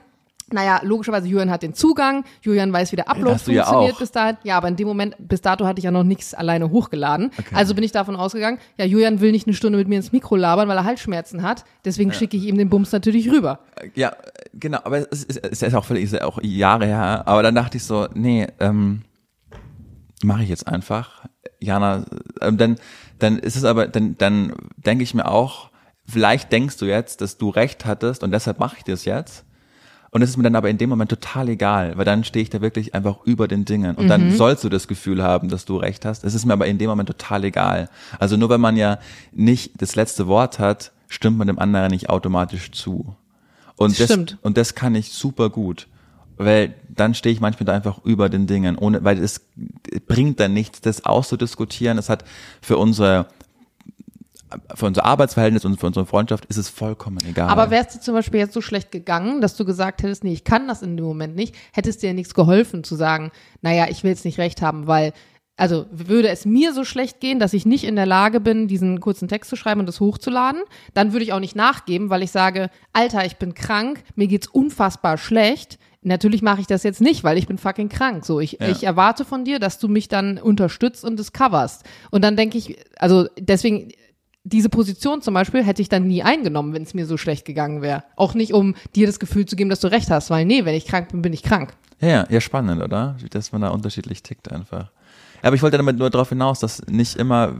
naja, logischerweise, Julian hat den Zugang, Julian weiß, wie der Upload funktioniert ja bis dahin. Ja, aber in dem Moment, bis dato hatte ich ja noch nichts alleine hochgeladen. Okay. Also bin ich davon ausgegangen, ja, Julian will nicht eine Stunde mit mir ins Mikro labern, weil er Halsschmerzen hat. Deswegen ja. schicke ich ihm den Bums natürlich rüber. Ja, genau, aber es ist, es ist auch völlig, ist ja auch Jahre her. Aber dann dachte ich so, nee, ähm, mache ich jetzt einfach. Jana, ähm, dann, dann ist es aber, dann, dann denke ich mir auch, vielleicht denkst du jetzt, dass du recht hattest und deshalb mache ich das jetzt. Und es ist mir dann aber in dem Moment total egal, weil dann stehe ich da wirklich einfach über den Dingen. Und mhm. dann sollst du das Gefühl haben, dass du recht hast. Es ist mir aber in dem Moment total egal. Also nur wenn man ja nicht das letzte Wort hat, stimmt man dem anderen nicht automatisch zu. Und das, Stimmt. und das kann ich super gut. Weil dann stehe ich manchmal da einfach über den Dingen, ohne, weil es bringt dann nichts, das auszudiskutieren. Es hat für unsere für unser Arbeitsverhältnis und für unsere Freundschaft ist es vollkommen egal. Aber wärst du zum Beispiel jetzt so schlecht gegangen, dass du gesagt hättest, nee, ich kann das in dem Moment nicht, hättest dir nichts geholfen zu sagen, naja, ich will jetzt nicht recht haben, weil, also würde es mir so schlecht gehen, dass ich nicht in der Lage bin, diesen kurzen Text zu schreiben und das hochzuladen, dann würde ich auch nicht nachgeben, weil ich sage, Alter, ich bin krank, mir geht's unfassbar schlecht. Natürlich mache ich das jetzt nicht, weil ich bin fucking krank. So, ich, ja. ich erwarte von dir, dass du mich dann unterstützt und es coverst. Und dann denke ich, also deswegen, diese Position zum Beispiel hätte ich dann nie eingenommen, wenn es mir so schlecht gegangen wäre. Auch nicht, um dir das Gefühl zu geben, dass du recht hast, weil nee, wenn ich krank bin, bin ich krank. Ja, ja, spannend, oder? Dass man da unterschiedlich tickt einfach. Aber ich wollte damit nur darauf hinaus, dass nicht immer,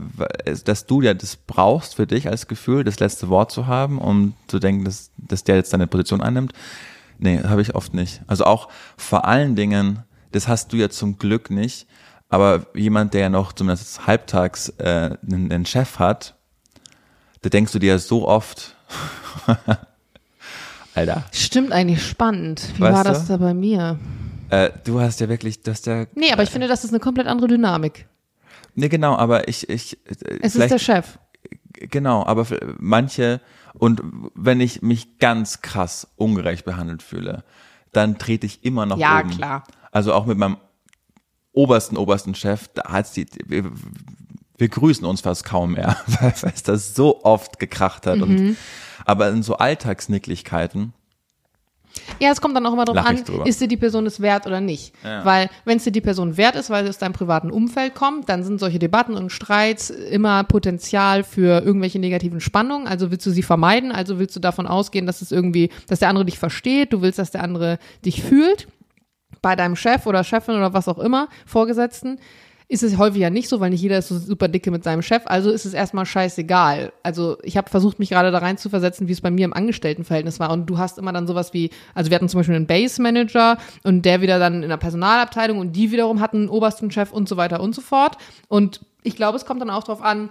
dass du ja das brauchst für dich als Gefühl, das letzte Wort zu haben, um zu denken, dass, dass der jetzt deine Position einnimmt. Nee, habe ich oft nicht. Also auch vor allen Dingen, das hast du ja zum Glück nicht, aber jemand, der ja noch zumindest halbtags äh, einen, einen Chef hat, da denkst du dir so oft, *laughs* Alter. Stimmt eigentlich spannend. Wie weißt war das du? da bei mir? Äh, du hast ja wirklich, das der. Nee, aber ich finde, das ist eine komplett andere Dynamik. Nee, genau, aber ich, ich. Äh, es ist der Chef. Genau, aber manche, und wenn ich mich ganz krass ungerecht behandelt fühle, dann trete ich immer noch ja, oben. Ja, klar. Also auch mit meinem obersten, obersten Chef, da hat's die, wir grüßen uns fast kaum mehr, *laughs* weil es das so oft gekracht hat. Mhm. Und, aber in so Alltagsnicklichkeiten. Ja, es kommt dann auch immer darauf an, ist dir die Person es wert oder nicht. Ja. Weil wenn es dir die Person wert ist, weil es aus deinem privaten Umfeld kommt, dann sind solche Debatten und Streits immer Potenzial für irgendwelche negativen Spannungen. Also willst du sie vermeiden, also willst du davon ausgehen, dass es irgendwie, dass der andere dich versteht, du willst, dass der andere dich fühlt bei deinem Chef oder Chefin oder was auch immer, Vorgesetzten ist es häufig ja nicht so, weil nicht jeder ist so super dicke mit seinem Chef. Also ist es erstmal scheißegal. Also ich habe versucht, mich gerade da rein zu versetzen, wie es bei mir im Angestelltenverhältnis war. Und du hast immer dann sowas wie, also wir hatten zum Beispiel einen Base Manager und der wieder dann in der Personalabteilung und die wiederum hatten einen obersten Chef und so weiter und so fort. Und ich glaube, es kommt dann auch darauf an,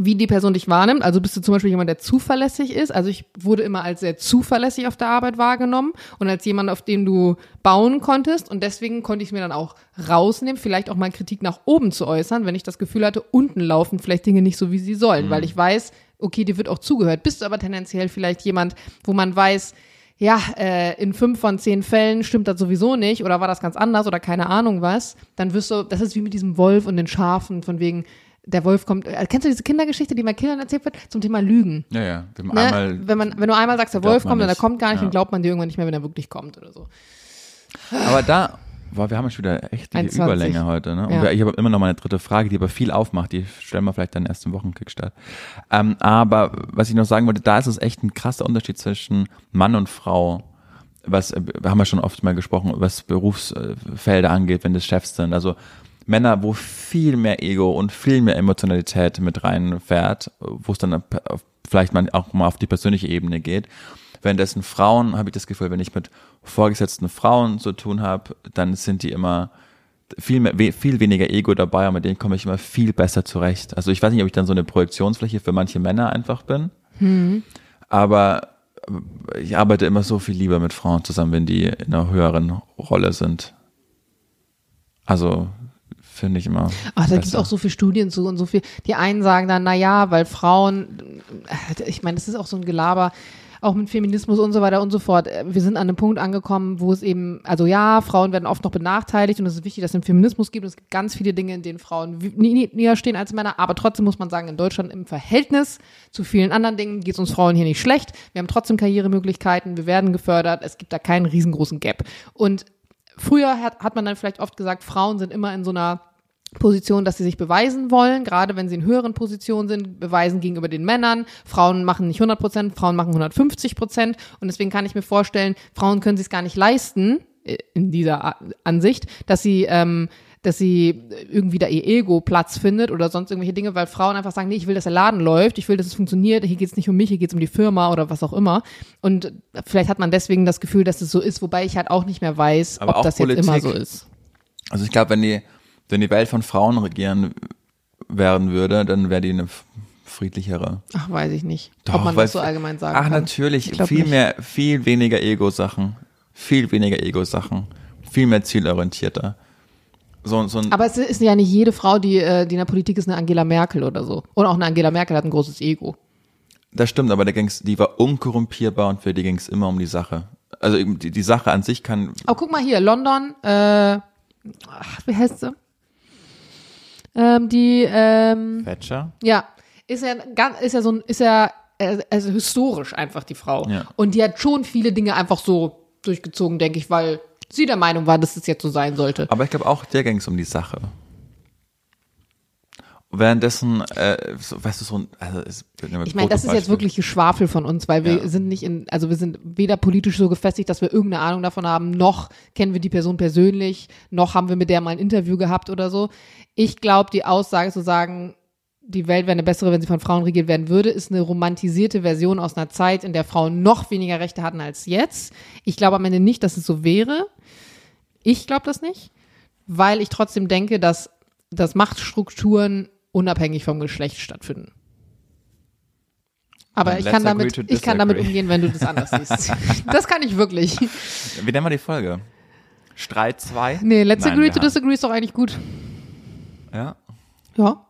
wie die Person dich wahrnimmt. Also bist du zum Beispiel jemand, der zuverlässig ist. Also ich wurde immer als sehr zuverlässig auf der Arbeit wahrgenommen und als jemand, auf dem du bauen konntest. Und deswegen konnte ich mir dann auch rausnehmen, vielleicht auch mal Kritik nach oben zu äußern, wenn ich das Gefühl hatte, unten laufen vielleicht Dinge nicht so, wie sie sollen. Mhm. Weil ich weiß, okay, dir wird auch zugehört. Bist du aber tendenziell vielleicht jemand, wo man weiß, ja, äh, in fünf von zehn Fällen stimmt das sowieso nicht oder war das ganz anders oder keine Ahnung was, dann wirst du, das ist wie mit diesem Wolf und den Schafen, von wegen, der Wolf kommt. Äh, kennst du diese Kindergeschichte, die mal Kindern erzählt wird zum Thema Lügen? Ja, ja. Ne? Einmal wenn man, wenn du einmal sagst, der Wolf kommt und er kommt gar nicht, ja. dann glaubt man dir irgendwann nicht mehr, wenn er wirklich kommt oder so. Aber da, Boah, wir haben schon wieder echt die 21. Überlänge heute. Ne? Und Ja. wir, ich habe immer noch mal eine dritte Frage, die aber viel aufmacht. Die stellen wir vielleicht dann erst im Wochenkickstart. Ähm, aber was ich noch sagen wollte, da ist es echt ein krasser Unterschied zwischen Mann und Frau. Was, äh, wir haben ja schon oft mal gesprochen, was Berufsfelder angeht, wenn das Chefs sind. Also Männer, wo viel mehr Ego und viel mehr Emotionalität mit reinfährt, wo es dann vielleicht mal auch mal auf die persönliche Ebene geht. Währenddessen Frauen, habe ich das Gefühl, wenn ich mit vorgesetzten Frauen zu tun habe, dann sind die immer viel, mehr, viel weniger Ego dabei und mit denen komme ich immer viel besser zurecht. Also ich weiß nicht, ob ich dann so eine Projektionsfläche für manche Männer einfach bin, aber ich arbeite immer so viel lieber mit Frauen zusammen, wenn die in einer höheren Rolle sind. Also finde ich immer. Ach, da gibt es auch so viele Studien zu und so viel. Die einen sagen dann, na ja, weil Frauen, äh, ich meine, das ist auch so ein Gelaber, auch mit Feminismus und so weiter und so fort. Äh, Wir sind an einem Punkt angekommen, wo es eben, also ja, Frauen werden oft noch benachteiligt und es ist wichtig, dass es einen Feminismus gibt. Und es gibt ganz viele Dinge, in denen Frauen näher stehen als Männer. Aber trotzdem muss man sagen, in Deutschland im Verhältnis zu vielen anderen Dingen geht es uns Frauen hier nicht schlecht. Wir haben trotzdem Karrieremöglichkeiten, wir werden gefördert. Es gibt da keinen riesengroßen Gap. Und früher hat, hat man dann vielleicht oft gesagt, Frauen sind immer in so einer Position, dass sie sich beweisen wollen, gerade wenn sie in höheren Positionen sind, beweisen gegenüber den Männern. Frauen machen nicht 100 Prozent, Frauen machen 150 Prozent. Und deswegen kann ich mir vorstellen, Frauen können sich es gar nicht leisten, äh, in dieser Ansicht, dass sie, ähm, dass sie irgendwie da ihr Ego Platz findet oder sonst irgendwelche Dinge, weil Frauen einfach sagen, nee, ich will, dass der Laden läuft, ich will, dass es funktioniert, hier geht es nicht um mich, hier geht es um die Firma oder was auch immer. Und vielleicht hat man deswegen das Gefühl, dass es so ist, wobei ich halt auch nicht mehr weiß, Aber ob das jetzt immer Politik. so ist. Also ich glaube, wenn die, wenn die Welt von Frauen regieren werden würde, dann wäre die eine friedlichere. Ach, weiß ich nicht, Doch, ob man das so allgemein sagen Ach, kann. natürlich. Ich glaub Viel nicht. mehr, viel weniger Ego-Sachen. Viel weniger Ego-Sachen. Viel mehr zielorientierter. So, so ein, Aber es ist ja nicht jede Frau, die, äh, die in der Politik ist, eine Angela Merkel oder so. Und auch eine Angela Merkel hat ein großes Ego. das stimmt, aber da ging's, die war unkorrumpierbar und für die ging's immer um die Sache. Also die, die Sache an sich kann, Aber guck mal hier, London, äh, ach, wie heißt sie? Ähm, die, ähm, Thatcher? ja, ist ja, ist ja so ein, ist ja, äh, also historisch einfach die Frau. Ja. Und die hat schon viele Dinge einfach so durchgezogen, denke ich, weil sie der Meinung war, dass es jetzt so sein sollte. Aber ich glaube auch, der ging's um die Sache. Währenddessen, äh, so, weißt du, so ein, also es, Ich meine, das ist jetzt wirklich Geschwafel von uns, weil wir Ja. sind nicht in, also wir sind weder politisch so gefestigt, dass wir irgendeine Ahnung davon haben, noch kennen wir die Person persönlich, noch haben wir mit der mal ein Interview gehabt oder so. Ich glaube, die Aussage zu sagen, die Welt wäre eine bessere, wenn sie von Frauen regiert werden würde, ist eine romantisierte Version aus einer Zeit, in der Frauen noch weniger Rechte hatten als jetzt. Ich glaube am Ende nicht, dass es so wäre. Ich glaube das nicht, weil ich trotzdem denke, dass, dass Machtstrukturen unabhängig vom Geschlecht stattfinden. Aber ich kann damit, ich kann damit umgehen, wenn du das anders siehst. *laughs* das kann ich wirklich. Wie nennen wir die Folge? Streit 2? Nee, let's Nein, agree to disagree ist doch eigentlich gut. Ja. Ja,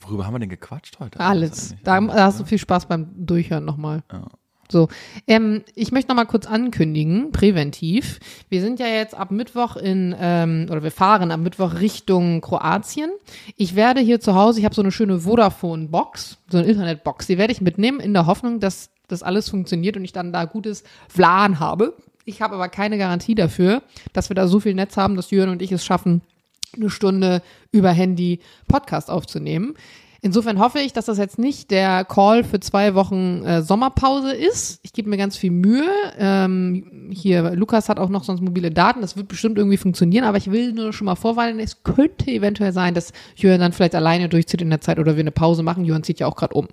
Worüber haben wir denn gequatscht heute? alles. da hast du viel Spaß beim Durchhören nochmal. Ja. So, ähm, ich möchte nochmal kurz ankündigen, präventiv. Wir sind ja jetzt ab Mittwoch in, ähm, oder wir fahren ab Mittwoch Richtung Kroatien. Ich werde hier zu Hause, ich habe so eine schöne Vodafone-Box, so eine Internetbox, die werde ich mitnehmen in der Hoffnung, dass das alles funktioniert und ich dann da gutes WLAN habe. Ich habe aber keine Garantie dafür, dass wir da so viel Netz haben, dass Jürgen und ich es schaffen, eine Stunde über Handy Podcast aufzunehmen. Insofern hoffe ich, dass das jetzt nicht der Call für zwei Wochen äh, Sommerpause ist. Ich gebe mir ganz viel Mühe. Ähm, hier, Lukas hat auch noch sonst mobile Daten. Das wird bestimmt irgendwie funktionieren, aber ich will nur schon mal vorwarnen. Es könnte eventuell sein, dass Jürgen dann vielleicht alleine durchzieht in der Zeit oder wir eine Pause machen. Jürgen zieht ja auch gerade um.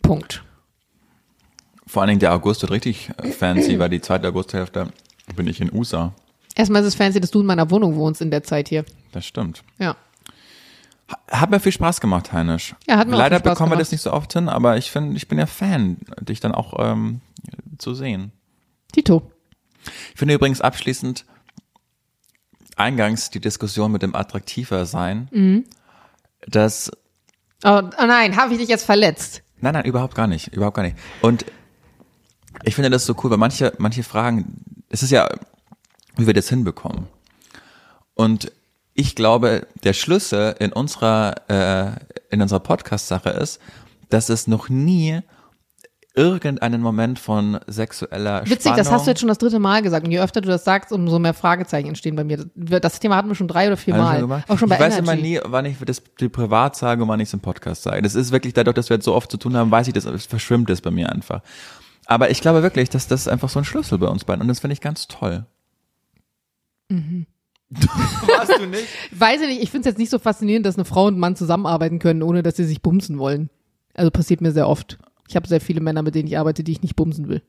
Punkt. Vor allen Dingen der August wird richtig äh, fancy, weil die zweite Augusthälfte bin ich in USA. Erstmal ist es fancy, dass du in meiner Wohnung wohnst in der Zeit hier. Das stimmt. Ja. Hat mir viel Spaß gemacht, Heinisch. Ja, hat mir Leider bekommen wir gemacht. das nicht so oft hin, aber ich finde, ich bin ja Fan, dich dann auch ähm, zu sehen. Tito. Ich finde übrigens abschließend eingangs die Diskussion mit dem attraktiver sein, Mhm. dass Oh, oh nein, habe ich dich jetzt verletzt? Nein, nein, überhaupt gar nicht, überhaupt gar nicht. Und ich finde das so cool, weil manche, manche Fragen, es ist ja, wie wir das hinbekommen. Und ich glaube, der Schlüssel in unserer, äh, in unserer Podcast-Sache ist, dass es noch nie irgendeinen Moment von sexueller Witzig, Spannung. das hast du jetzt schon das dritte Mal gesagt. Und je öfter du das sagst, umso mehr Fragezeichen entstehen bei mir. Das Thema hatten wir schon drei oder vier schon Mal. gemacht? Auch schon bei ich weiß Energy. immer nie, wann ich das privat sage und wann ich es im Podcast sage. Das ist wirklich dadurch, dass wir jetzt so oft zu tun haben, weiß ich das, es verschwimmt es bei mir einfach. Aber ich glaube wirklich, dass das einfach so ein Schlüssel bei uns beiden und das finde ich ganz toll. Mhm. *laughs* Warst du nicht? Weiß ich nicht, ich finde es jetzt nicht so faszinierend, dass eine Frau und ein Mann zusammenarbeiten können, ohne dass sie sich bumsen wollen. Also passiert mir sehr oft. Ich habe sehr viele Männer, mit denen ich arbeite, die ich nicht bumsen will.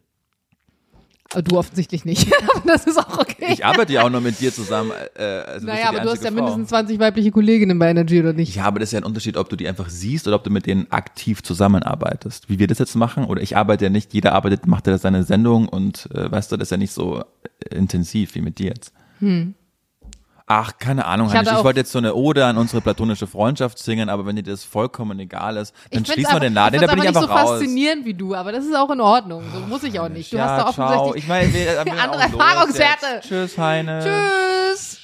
Aber du offensichtlich nicht. *laughs* das ist auch okay. Ich arbeite ja auch nur mit dir zusammen. Äh, also bist naja, aber du hast ja Frau. mindestens 20 weibliche Kolleginnen bei Energy, oder nicht? Ja, aber das ist ja ein Unterschied, ob du die einfach siehst oder ob du mit denen aktiv zusammenarbeitest. Wie wir das jetzt machen, oder ich arbeite ja nicht, jeder arbeitet, macht ja seine Sendung und äh, weißt du, das ist ja nicht so äh, intensiv wie mit dir jetzt. Ach, keine Ahnung, Ich ich, wollte jetzt so eine Ode an unsere platonische Freundschaft singen, aber wenn dir das vollkommen egal ist, dann schließen wir den Laden, ich da bin ich aber einfach nicht so raus. faszinierend wie du, aber das ist auch in Ordnung. So muss ich auch nicht. Du ja, hast da ciao. offensichtlich Ich meine, wir, wir *laughs* Andere Erfahrungswerte. Tschüss, Heine. Tschüss.